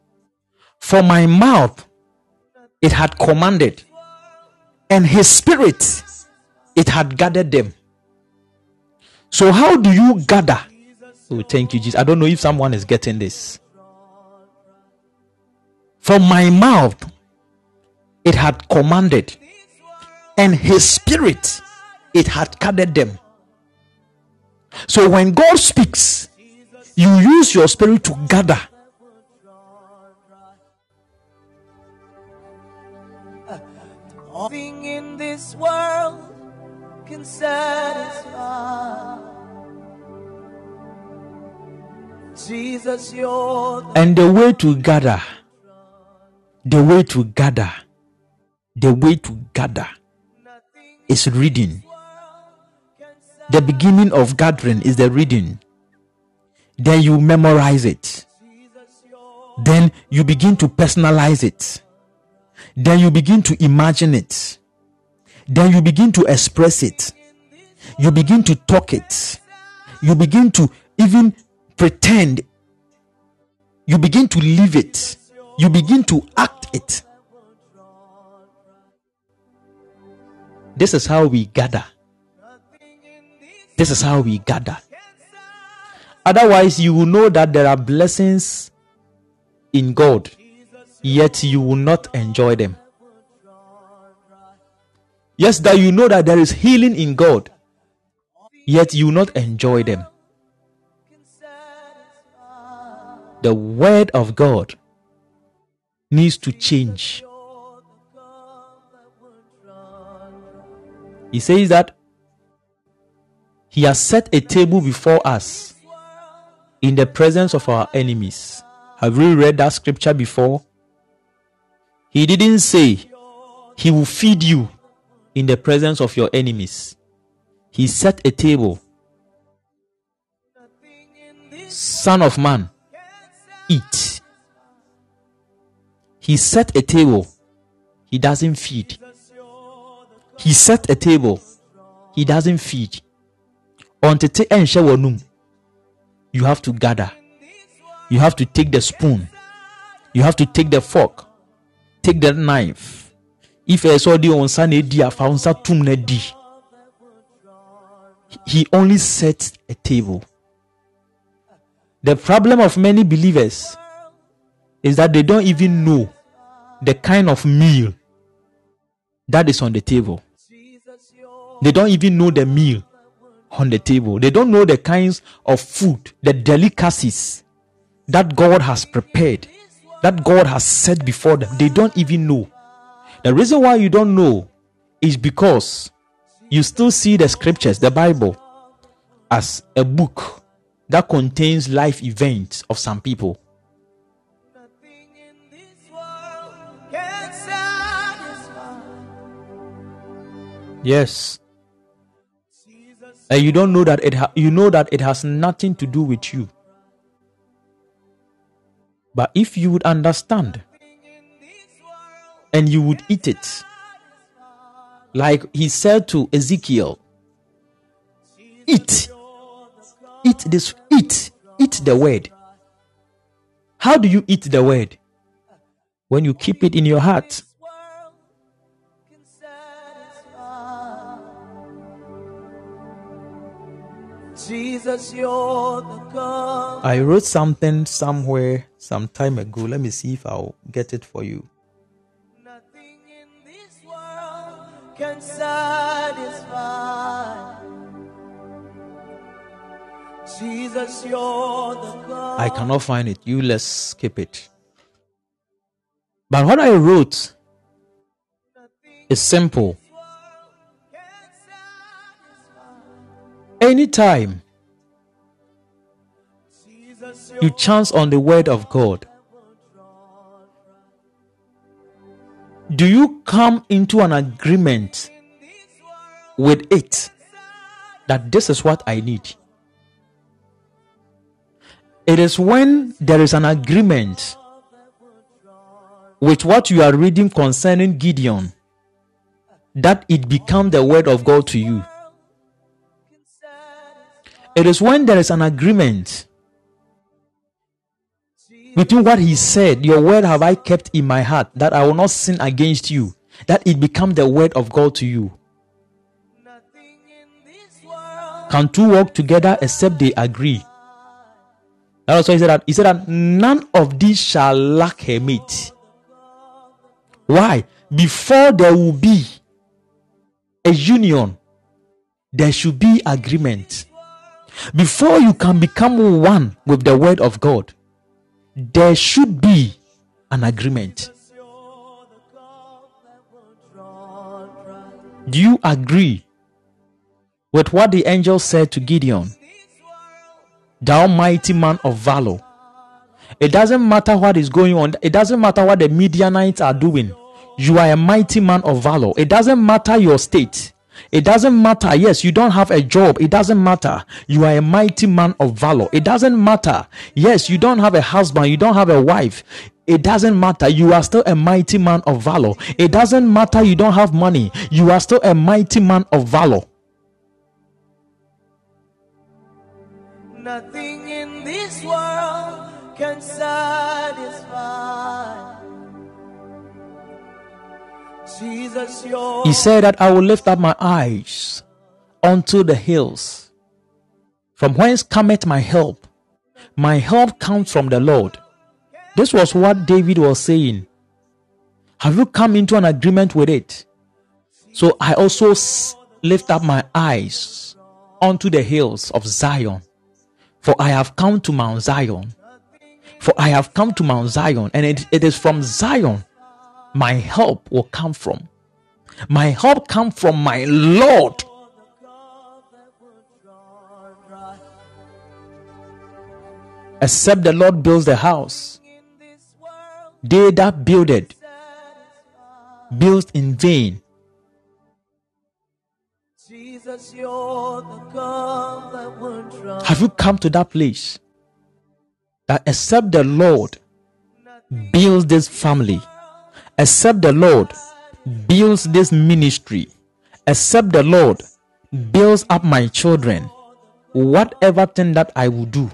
For my mouth it had commanded, and his spirit it had gathered them. So, how do you gather? Oh, thank you, Jesus. I don't know if someone is getting this. From my mouth it had commanded, and his spirit it had gathered them. So, when God speaks, you use your spirit to gather. Nothing in this world can satisfy. Jesus, And the way to gather, the way to gather, the way to gather is reading. The beginning of gathering is the reading. Then you memorize it. Then you begin to personalize it. Then you begin to imagine it. Then you begin to express it. You begin to talk it. You begin to even pretend. You begin to live it. You begin to act it. This is how we gather. This is how we gather. Otherwise, you will know that there are blessings in God, yet you will not enjoy them. Yes, that you know that there is healing in God, yet you not enjoy them. The word of God needs to change. He says that He has set a table before us in the presence of our enemies. Have you read that scripture before? He didn't say He will feed you in the presence of your enemies. He set a table. Son of man, eat. He set a table. He doesn't feed. He set a table. He doesn't feed. You have to gather. You have to take the spoon. You have to take the fork. Take the knife. If ɛsɛ ɔde wɔn nsa na edi afa nsa tum na di. He only set a table. The problem of many believers is that they don't even know the kind of meal that is on the table. They don't even know the meal on the table. They don't know the kinds of food, the delicacies that God has prepared, that God has set before them. They don't even know. The reason why you don't know is because you still see the scriptures, the Bible, as a book that contains life events of some people. Yes. And you don't know that it ha- you know that it has nothing to do with you. But if you would understand and you would eat it, like he said to Ezekiel, eat, eat this, eat, eat the word. How do you eat the word? When you keep it in your heart. Jesus, you're the God. I wrote something somewhere some time ago. Let me see if I'll get it for you. Can satisfy. Jesus, you're the God. I cannot find it. You let's skip it. But what I wrote is simple. Anytime you chance on the word of God, do you come into an agreement with it that this is what I need? It is when there is an agreement with what you are reading concerning Gideon that it becomes the word of God to you. It is when there is an agreement between what he said, Your word have I kept in my heart, that I will not sin against you, that it become the word of God to you. Can two walk together except they agree? That's why he said that he said that none of these shall lack her mate. Why? Before there will be a union, there should be agreement. Before you can become one with the word of God, there should be an agreement. Do you agree with what the angel said to Gideon? Thou mighty man of valor. It doesn't matter what is going on, it doesn't matter what the Midianites are doing. You are a mighty man of valor. It doesn't matter your state. It doesn't matter. Yes, you don't have a job. It doesn't matter. You are a mighty man of valor. It doesn't matter. Yes, you don't have a husband. You don't have a wife. It doesn't matter. You are still a mighty man of valor. It doesn't matter. You don't have money. You are still a mighty man of valor. Nothing in this world can satisfy. He said that I will lift up my eyes unto the hills. From whence cometh my help? My help comes from the Lord. This was what David was saying. Have you come into an agreement with it? So I also lift up my eyes unto the hills of Zion. For I have come to Mount Zion. For I have come to Mount Zion, and it, it is from Zion my help will come from. My help come from my Lord. Except the Lord builds the house, they that build it build in vain. Jesus, you're the God that won't. Have you come to that place that except the Lord builds this family, except the Lord builds this ministry, except the Lord builds up my children, whatever thing that I will do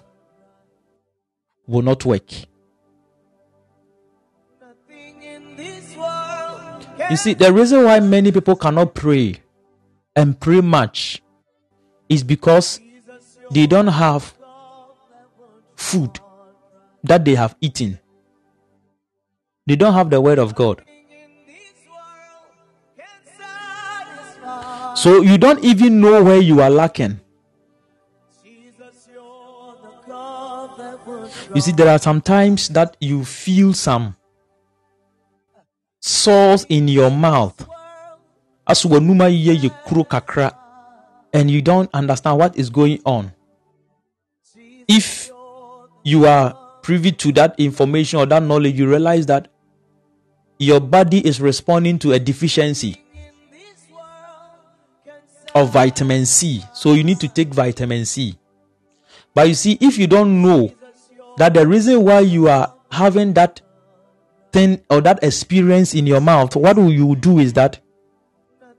will not work. You see, the reason why many people cannot pray and pray much is because they don't have food that they have eaten. They don't have the word of God. So you don't even know where you are lacking. You see, there are some times that you feel some sores in your mouth. As wanuma ye ye kakra, and you don't understand what is going on. If you are privy to that information or that knowledge, you realize that your body is responding to a deficiency of vitamin C. So you need to take vitamin C. But you see, if you don't know that the reason why you are having that thing or that experience in your mouth, what will you do is that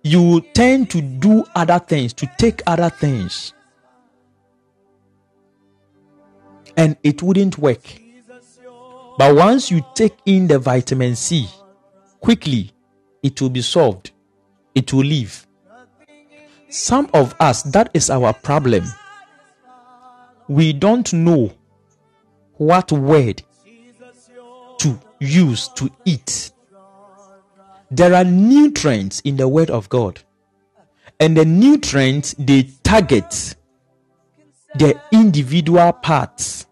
you tend to do other things, to take other things, and it wouldn't work. But once you take in the vitamin C, quickly it will be solved, it will leave. Some of us, that is our problem. We don't know what word to use to eat. There are nutrients in the word of God, and the nutrients they target the individual parts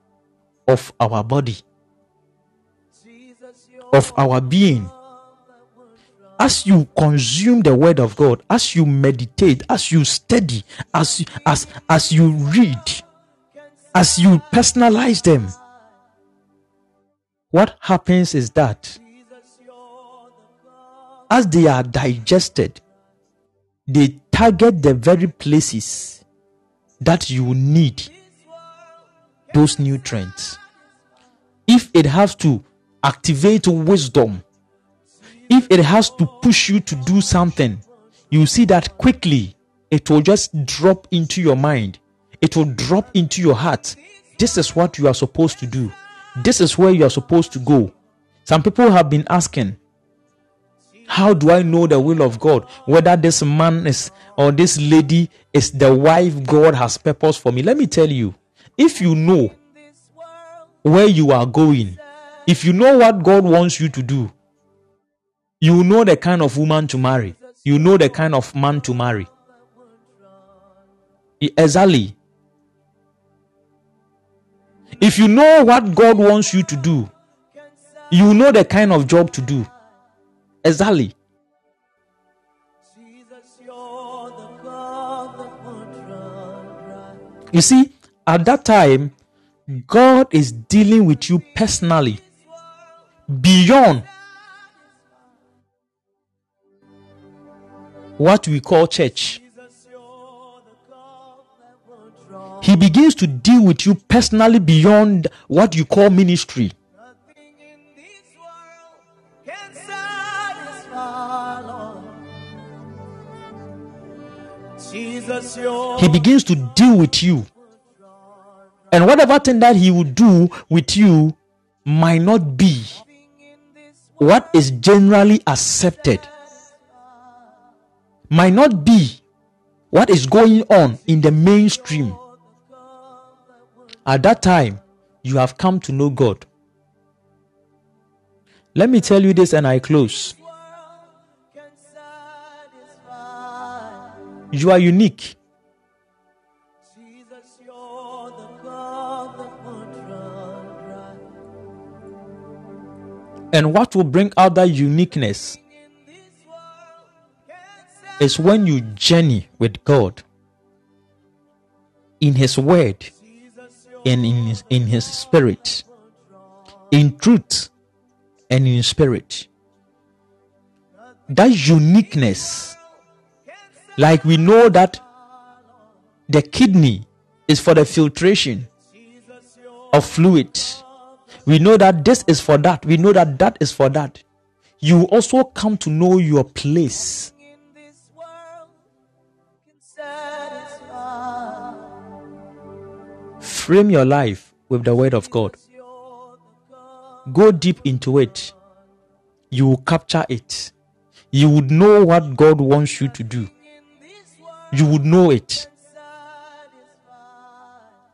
of our body, of our being. As you consume the word of God, as you meditate, as you study, as as as you read, as you personalize them, what happens is that as they are digested, they target the very places that you need those nutrients. If it has to activate wisdom, if it has to push you to do something, you see that quickly it will just drop into your mind, it will drop into your heart. This is what you are supposed to do, this is where you are supposed to go. Some people have been asking, how do I know the will of God? Whether this man is or this lady is the wife God has purpose for me. Let me tell you, if you know where you are going, if you know what God wants you to do, you know the kind of woman to marry. You know the kind of man to marry. Exactly. If you know what God wants you to do, you know the kind of job to do. Exactly. You see, at that time, God is dealing with you personally beyond what we call church. He begins to deal with you personally beyond what you call ministry. He begins to deal with you. And whatever thing that he will do with you might not be what is generally accepted might not be what is going on in the mainstream. At that time, you have come to know God. Let me tell you this and I close. You are unique. And what will bring out that uniqueness is when you journey with God in His Word and in His, in his Spirit, in truth and in spirit. That uniqueness, like we know that the kidney is for the filtration of fluid. We know that this is for that. We know that that is for that. You also come to know your place. Frame your life with the Word of God. Go deep into it. You will capture it. You would know what God wants you to do. You would know it.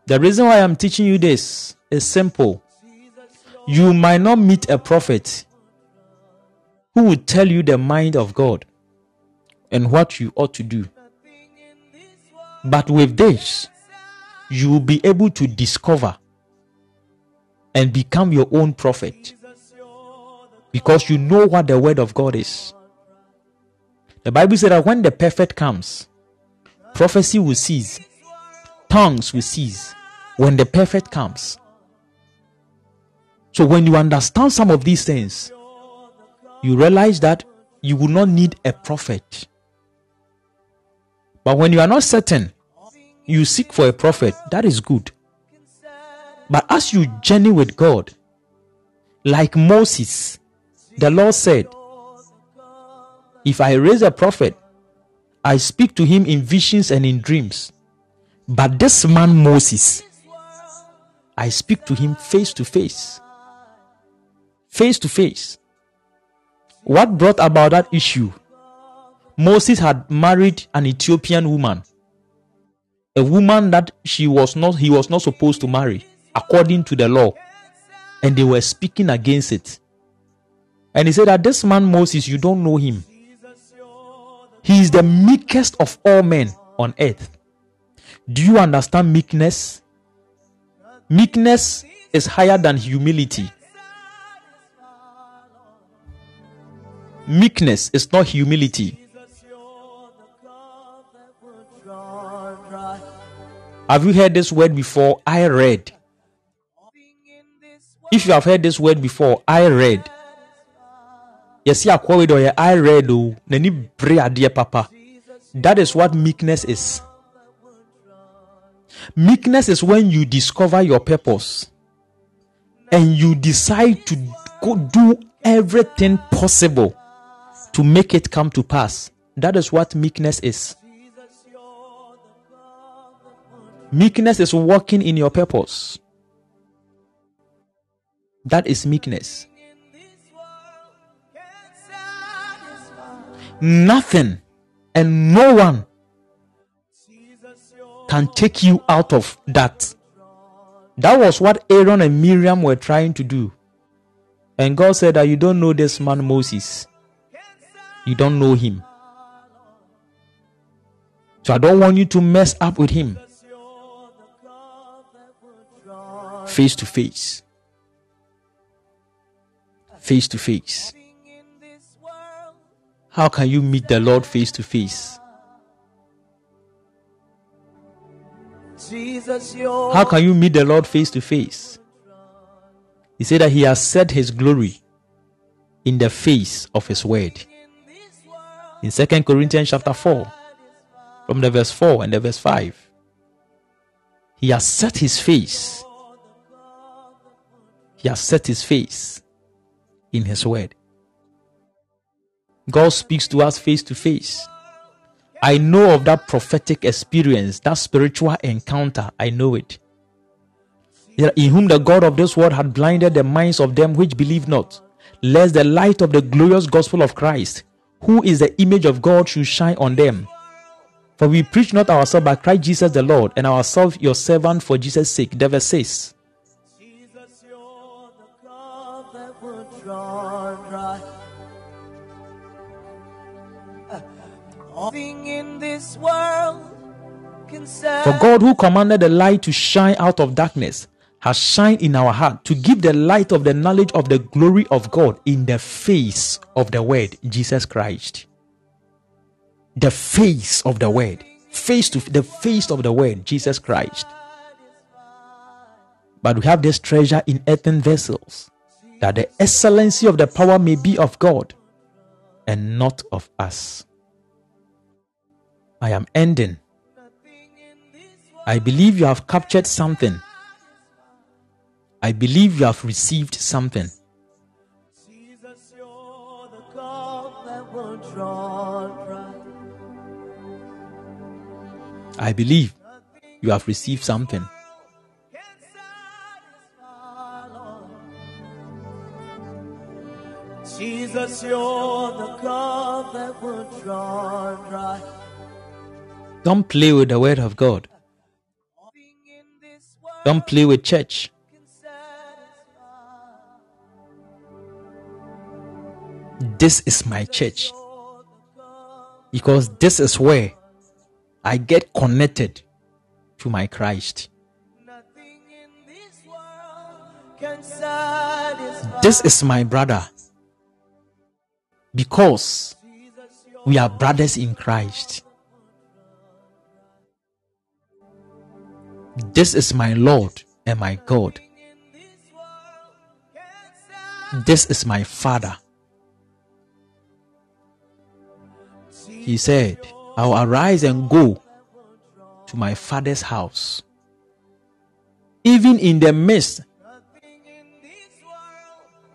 The reason why I'm teaching you this is simple. You might not meet a prophet who will tell you the mind of God and what you ought to do. But with this, you will be able to discover and become your own prophet because you know what the word of God is. The Bible said that when the perfect comes, prophecy will cease, tongues will cease when the perfect comes. So when you understand some of these things, you realize that you will not need a prophet. But when you are not certain, you seek for a prophet. That is good. But as you journey with God, like Moses, the Lord said, If I raise a prophet, I speak to him in visions and in dreams. But this man, Moses, I speak to him face to face. Face to face. What brought about that issue? Moses had married an Ethiopian woman, a woman that she was not he was not supposed to marry according to the law, and they were speaking against it. And he said that this man Moses, you don't know him. He is the meekest of all men on earth. Do you understand meekness? Meekness is higher than humility. Meekness is not humility. Have you heard this word before? I read. If you have heard this word before, I read. Yes, yeah, or I read. Oh, nani papa. That is what meekness is. Meekness is when you discover your purpose and you decide to do everything possible to make it come to pass. That is what meekness is. Meekness is walking in your purpose. That is meekness. Nothing and no one can take you out of that. That was what Aaron and Miriam were trying to do. And God said that you don't know this man Moses. You don't know him. So I don't want you to mess up with him. Face to face. Face to face. How can you meet the Lord face to face? How can you meet the Lord face to face? He said that he has set his glory in the face of his word. In 2 Corinthians chapter 4, from the verse 4 and the verse 5. He has set his face. Has set his face in his word. God speaks to us face to face. I know of that prophetic experience, that spiritual encounter. I know it. In whom the God of this world had blinded the minds of them which believe not, lest the light of the glorious gospel of Christ, who is the image of God, should shine on them. For we preach not ourselves, but Christ Jesus the Lord, and ourselves your servant for Jesus' sake. The verse says, For God, who commanded the light to shine out of darkness, has shined in our heart to give the light of the knowledge of the glory of God in the face of the Word, Jesus Christ. The face of the Word, face to the face of the Word, Jesus Christ. But we have this treasure in earthen vessels, that the excellency of the power may be of God and not of us. I am ending. I believe you have captured something. I believe you have received something. Jesus, you're the cup that would run dry. I believe you have received something. Can satisfy, Lord. Jesus, you're the cup that would run dry. Don't play with the word of God. Don't play with church. This is my church. Because this is where I get connected to my Christ. This is my brother. Because we are brothers in Christ. This is my Lord and my God. This is my Father. He said, I'll arise and go to my Father's house. Even in the midst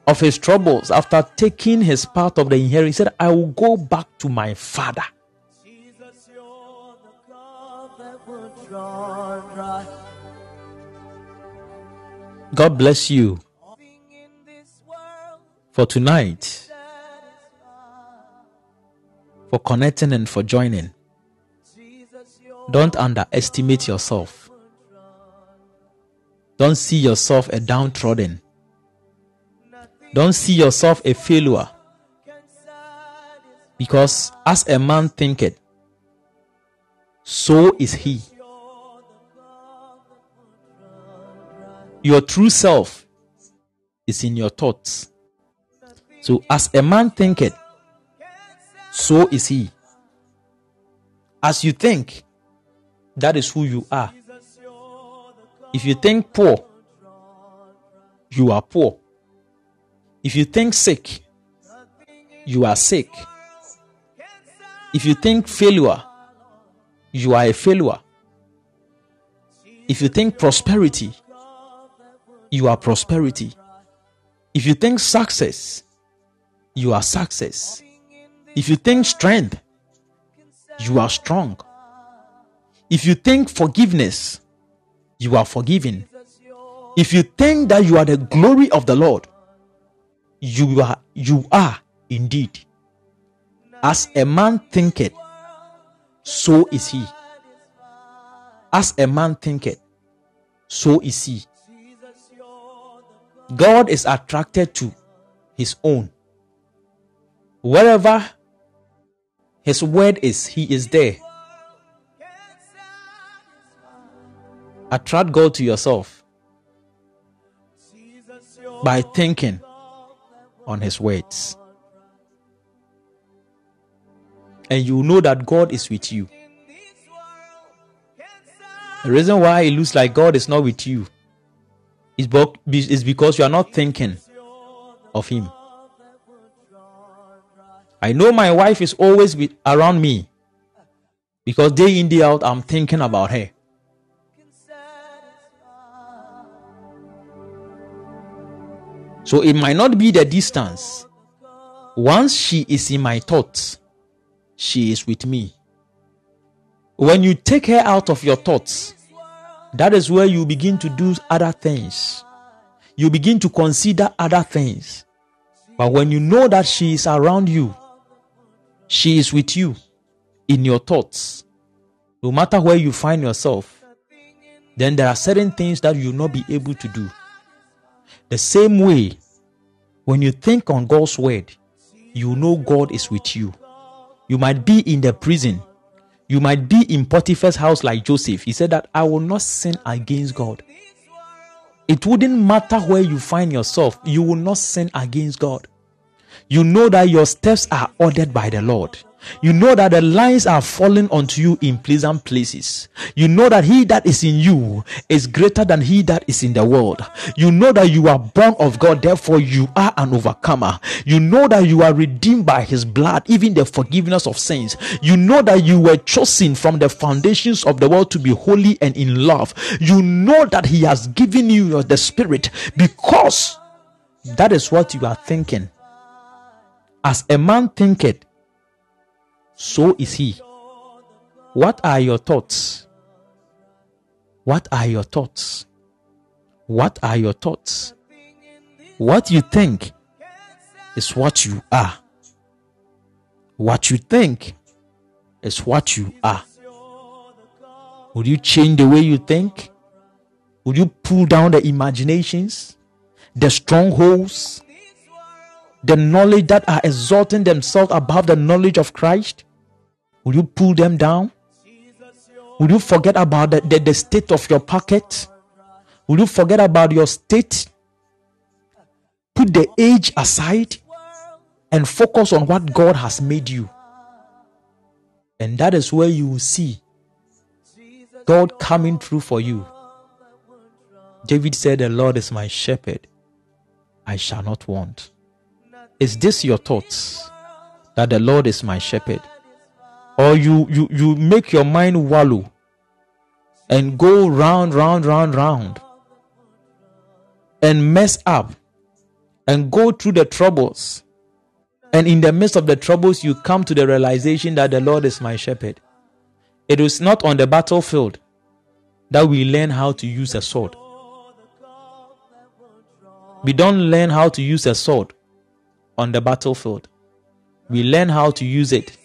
of his troubles, after taking his part of the inheritance, he said, I will go back to my Father. Jesus, God bless you for tonight, for connecting and for joining. Don't underestimate yourself. Don't see yourself a downtrodden. Don't see yourself a failure. Because as a man thinketh, so is he. Your true self is in your thoughts. So as a man thinketh, so is he. As you think, that is who you are. If you think poor, you are poor. If you think sick, you are sick. If you think failure, you are a failure. If you think prosperity, you are prosperity. If you think success, you are success. If you think strength, you are strong. If you think forgiveness, you are forgiven. If you think that you are the glory of the Lord, you are you are indeed. As a man thinketh, so is he. As a man thinketh, so is he. God is attracted to his own. Wherever his word is, he is there. Attract God to yourself by thinking on his words. And you know that God is with you. The reason why it looks like God is not with you is because you are not thinking of Him. I know my wife is always with, around me because day in, day out, I'm thinking about her. So it might not be the distance. Once she is in my thoughts, she is with me. When you take her out of your thoughts, that is where you begin to do other things. You begin to consider other things. But when you know that she is around you, She is with you in your thoughts. No matter where you find yourself, then there are certain things that you will not be able to do. The same way, when you think on God's word, you know God is with you. You might be in the prison. You might be in Potiphar's house like Joseph. He said that I will not sin against God. It wouldn't matter where you find yourself, you will not sin against God. You know that your steps are ordered by the Lord. You know that the lines are falling onto you in pleasant places. You know that he that is in you is greater than he that is in the world. You know that you are born of God, therefore you are an overcomer. You know that you are redeemed by his blood, even the forgiveness of sins. You know that you were chosen from the foundations of the world to be holy and in love. You know that he has given you the spirit because that is what you are thinking. As a man thinketh, so is he. What are your thoughts? What are your thoughts? What are your thoughts? What you think is what you are. What you think is what you are. Would you change the way you think? Would you pull down the imaginations, the strongholds, the knowledge that are exalting themselves above the knowledge of Christ? Will you pull them down? Will you forget about the, the, the state of your pocket? Will you forget about your state? Put the age aside and focus on what God has made you. And that is where you will see God coming through for you. David said, The Lord is my shepherd, I shall not want. Is this your thoughts? That the Lord is my shepherd? Or you you you make your mind wallow and go round, round, round, round and mess up and go through the troubles. And in the midst of the troubles, you come to the realization that the Lord is my shepherd. It is not on the battlefield that we learn how to use a sword. We don't learn how to use a sword on the battlefield. We learn how to use it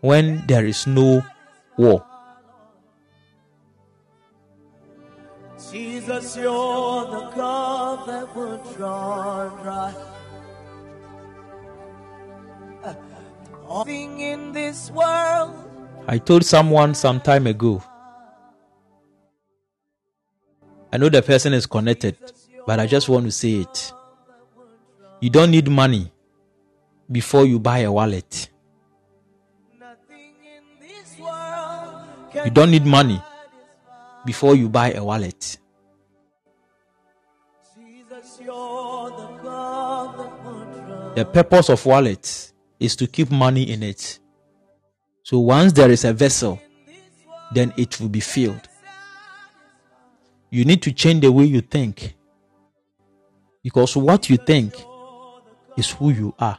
when there is no war. Jesus, you're the cup that would draw dry. In this world I told someone some time ago. I know the person is connected, but I just want to say it. You don't need money before you buy a wallet. You don't need money before you buy a wallet. Jesus, you're the cup that would draw. The purpose of wallet is to keep money in it. So once there is a vessel, then it will be filled. You need to change the way you think. Because what you think is who you are.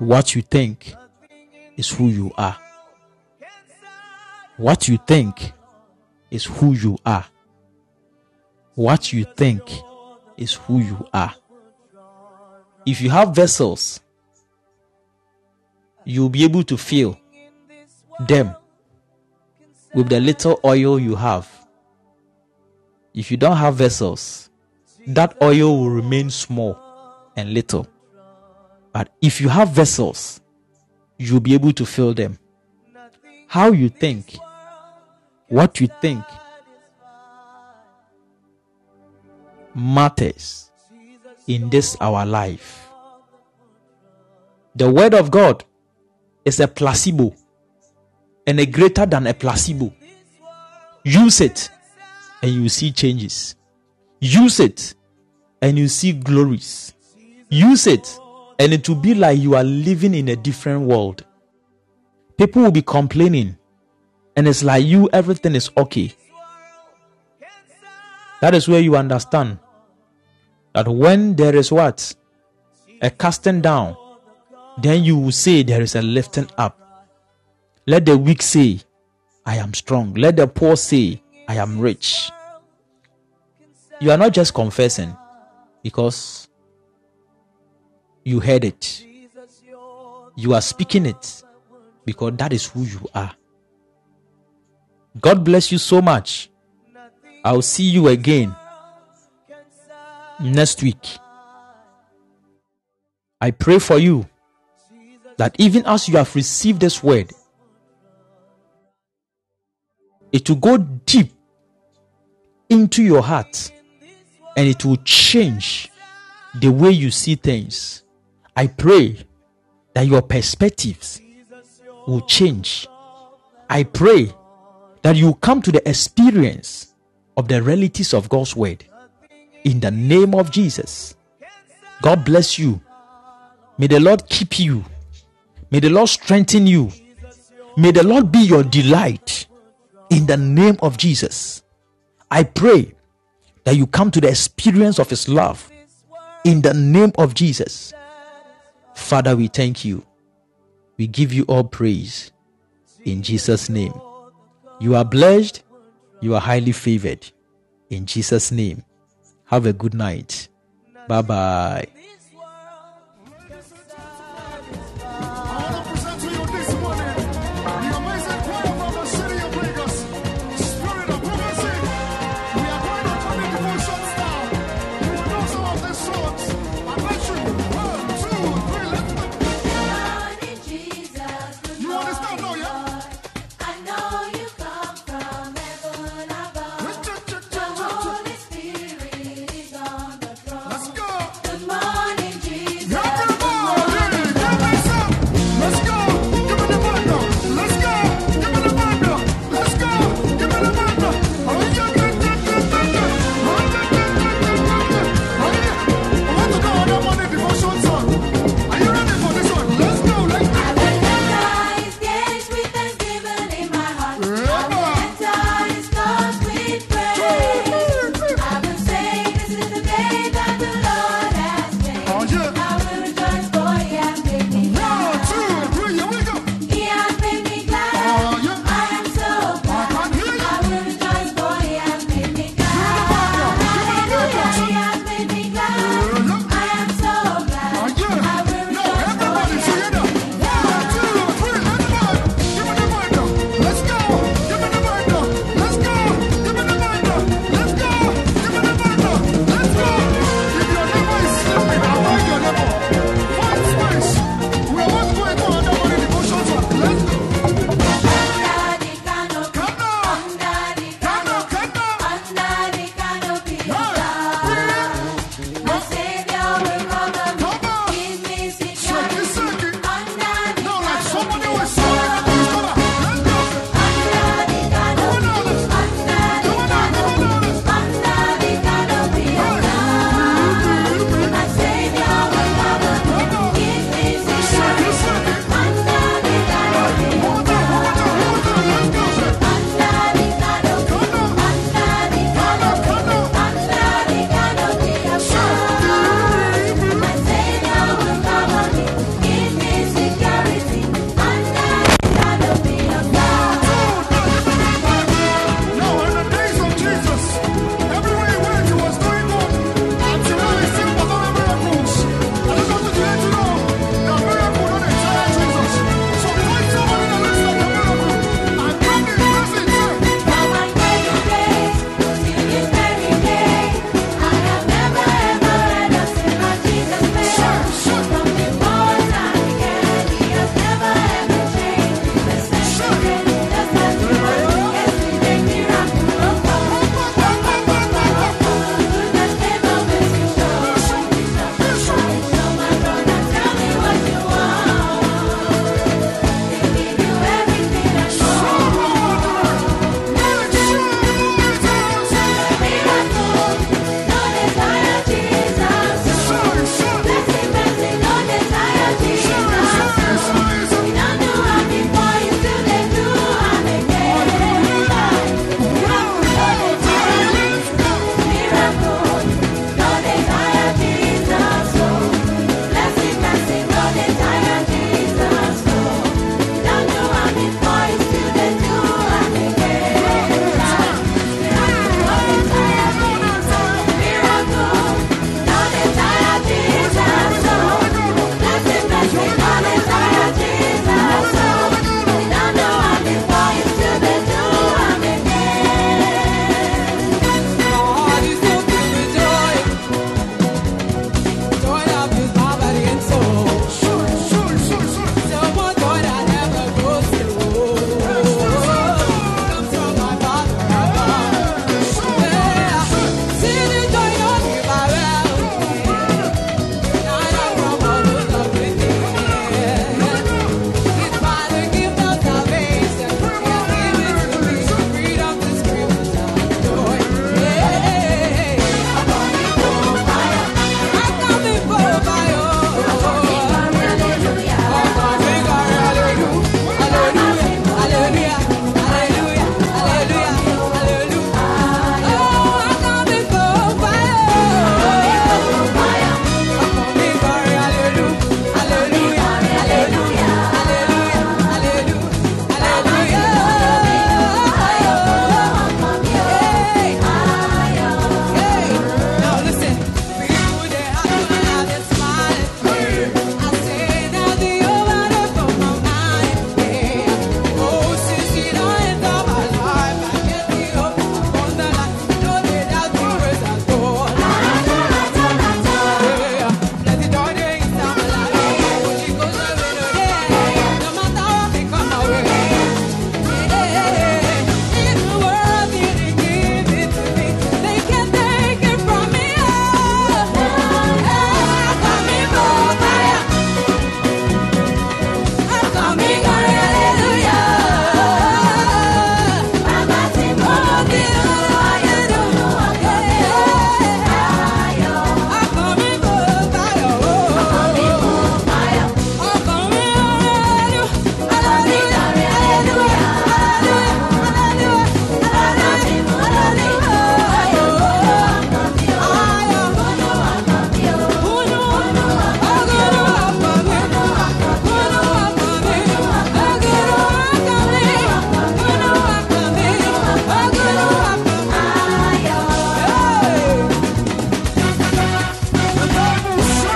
What you think is who you are. What you think is who you are. What you think is who you are. If you have vessels, you'll be able to fill them with the little oil you have. If you don't have vessels, that oil will remain small and little. But if you have vessels, you'll be able to fill them. How you think, what you think matters in this our life. The word of God is a placebo and a greater than a placebo. Use it and you see changes. Use it and you see glories. Use it and it will be like you are living in a different world. People will be complaining and it's like you, everything is okay. That is where you understand that when there is what? A casting down, then you will say there is a lifting up. Let the weak say, I am strong. Let the poor say, I am rich. You are not just confessing because you heard it. You are speaking it because that is who you are. God bless you so much. I'll see you again next week. I pray for you that even as you have received this word, it will go deep into your heart and it will change the way you see things. I pray that your perspectives will change. I pray that you come to the experience of the realities of God's word in the name of Jesus. God bless you. May the Lord keep you. May the Lord strengthen you. May the Lord be your delight in the name of Jesus. I pray that you come to the experience of His love in the name of Jesus. Father, we thank you. We give you all praise in Jesus' name. You are blessed. You are highly favored in Jesus' name. Have a good night. Bye bye.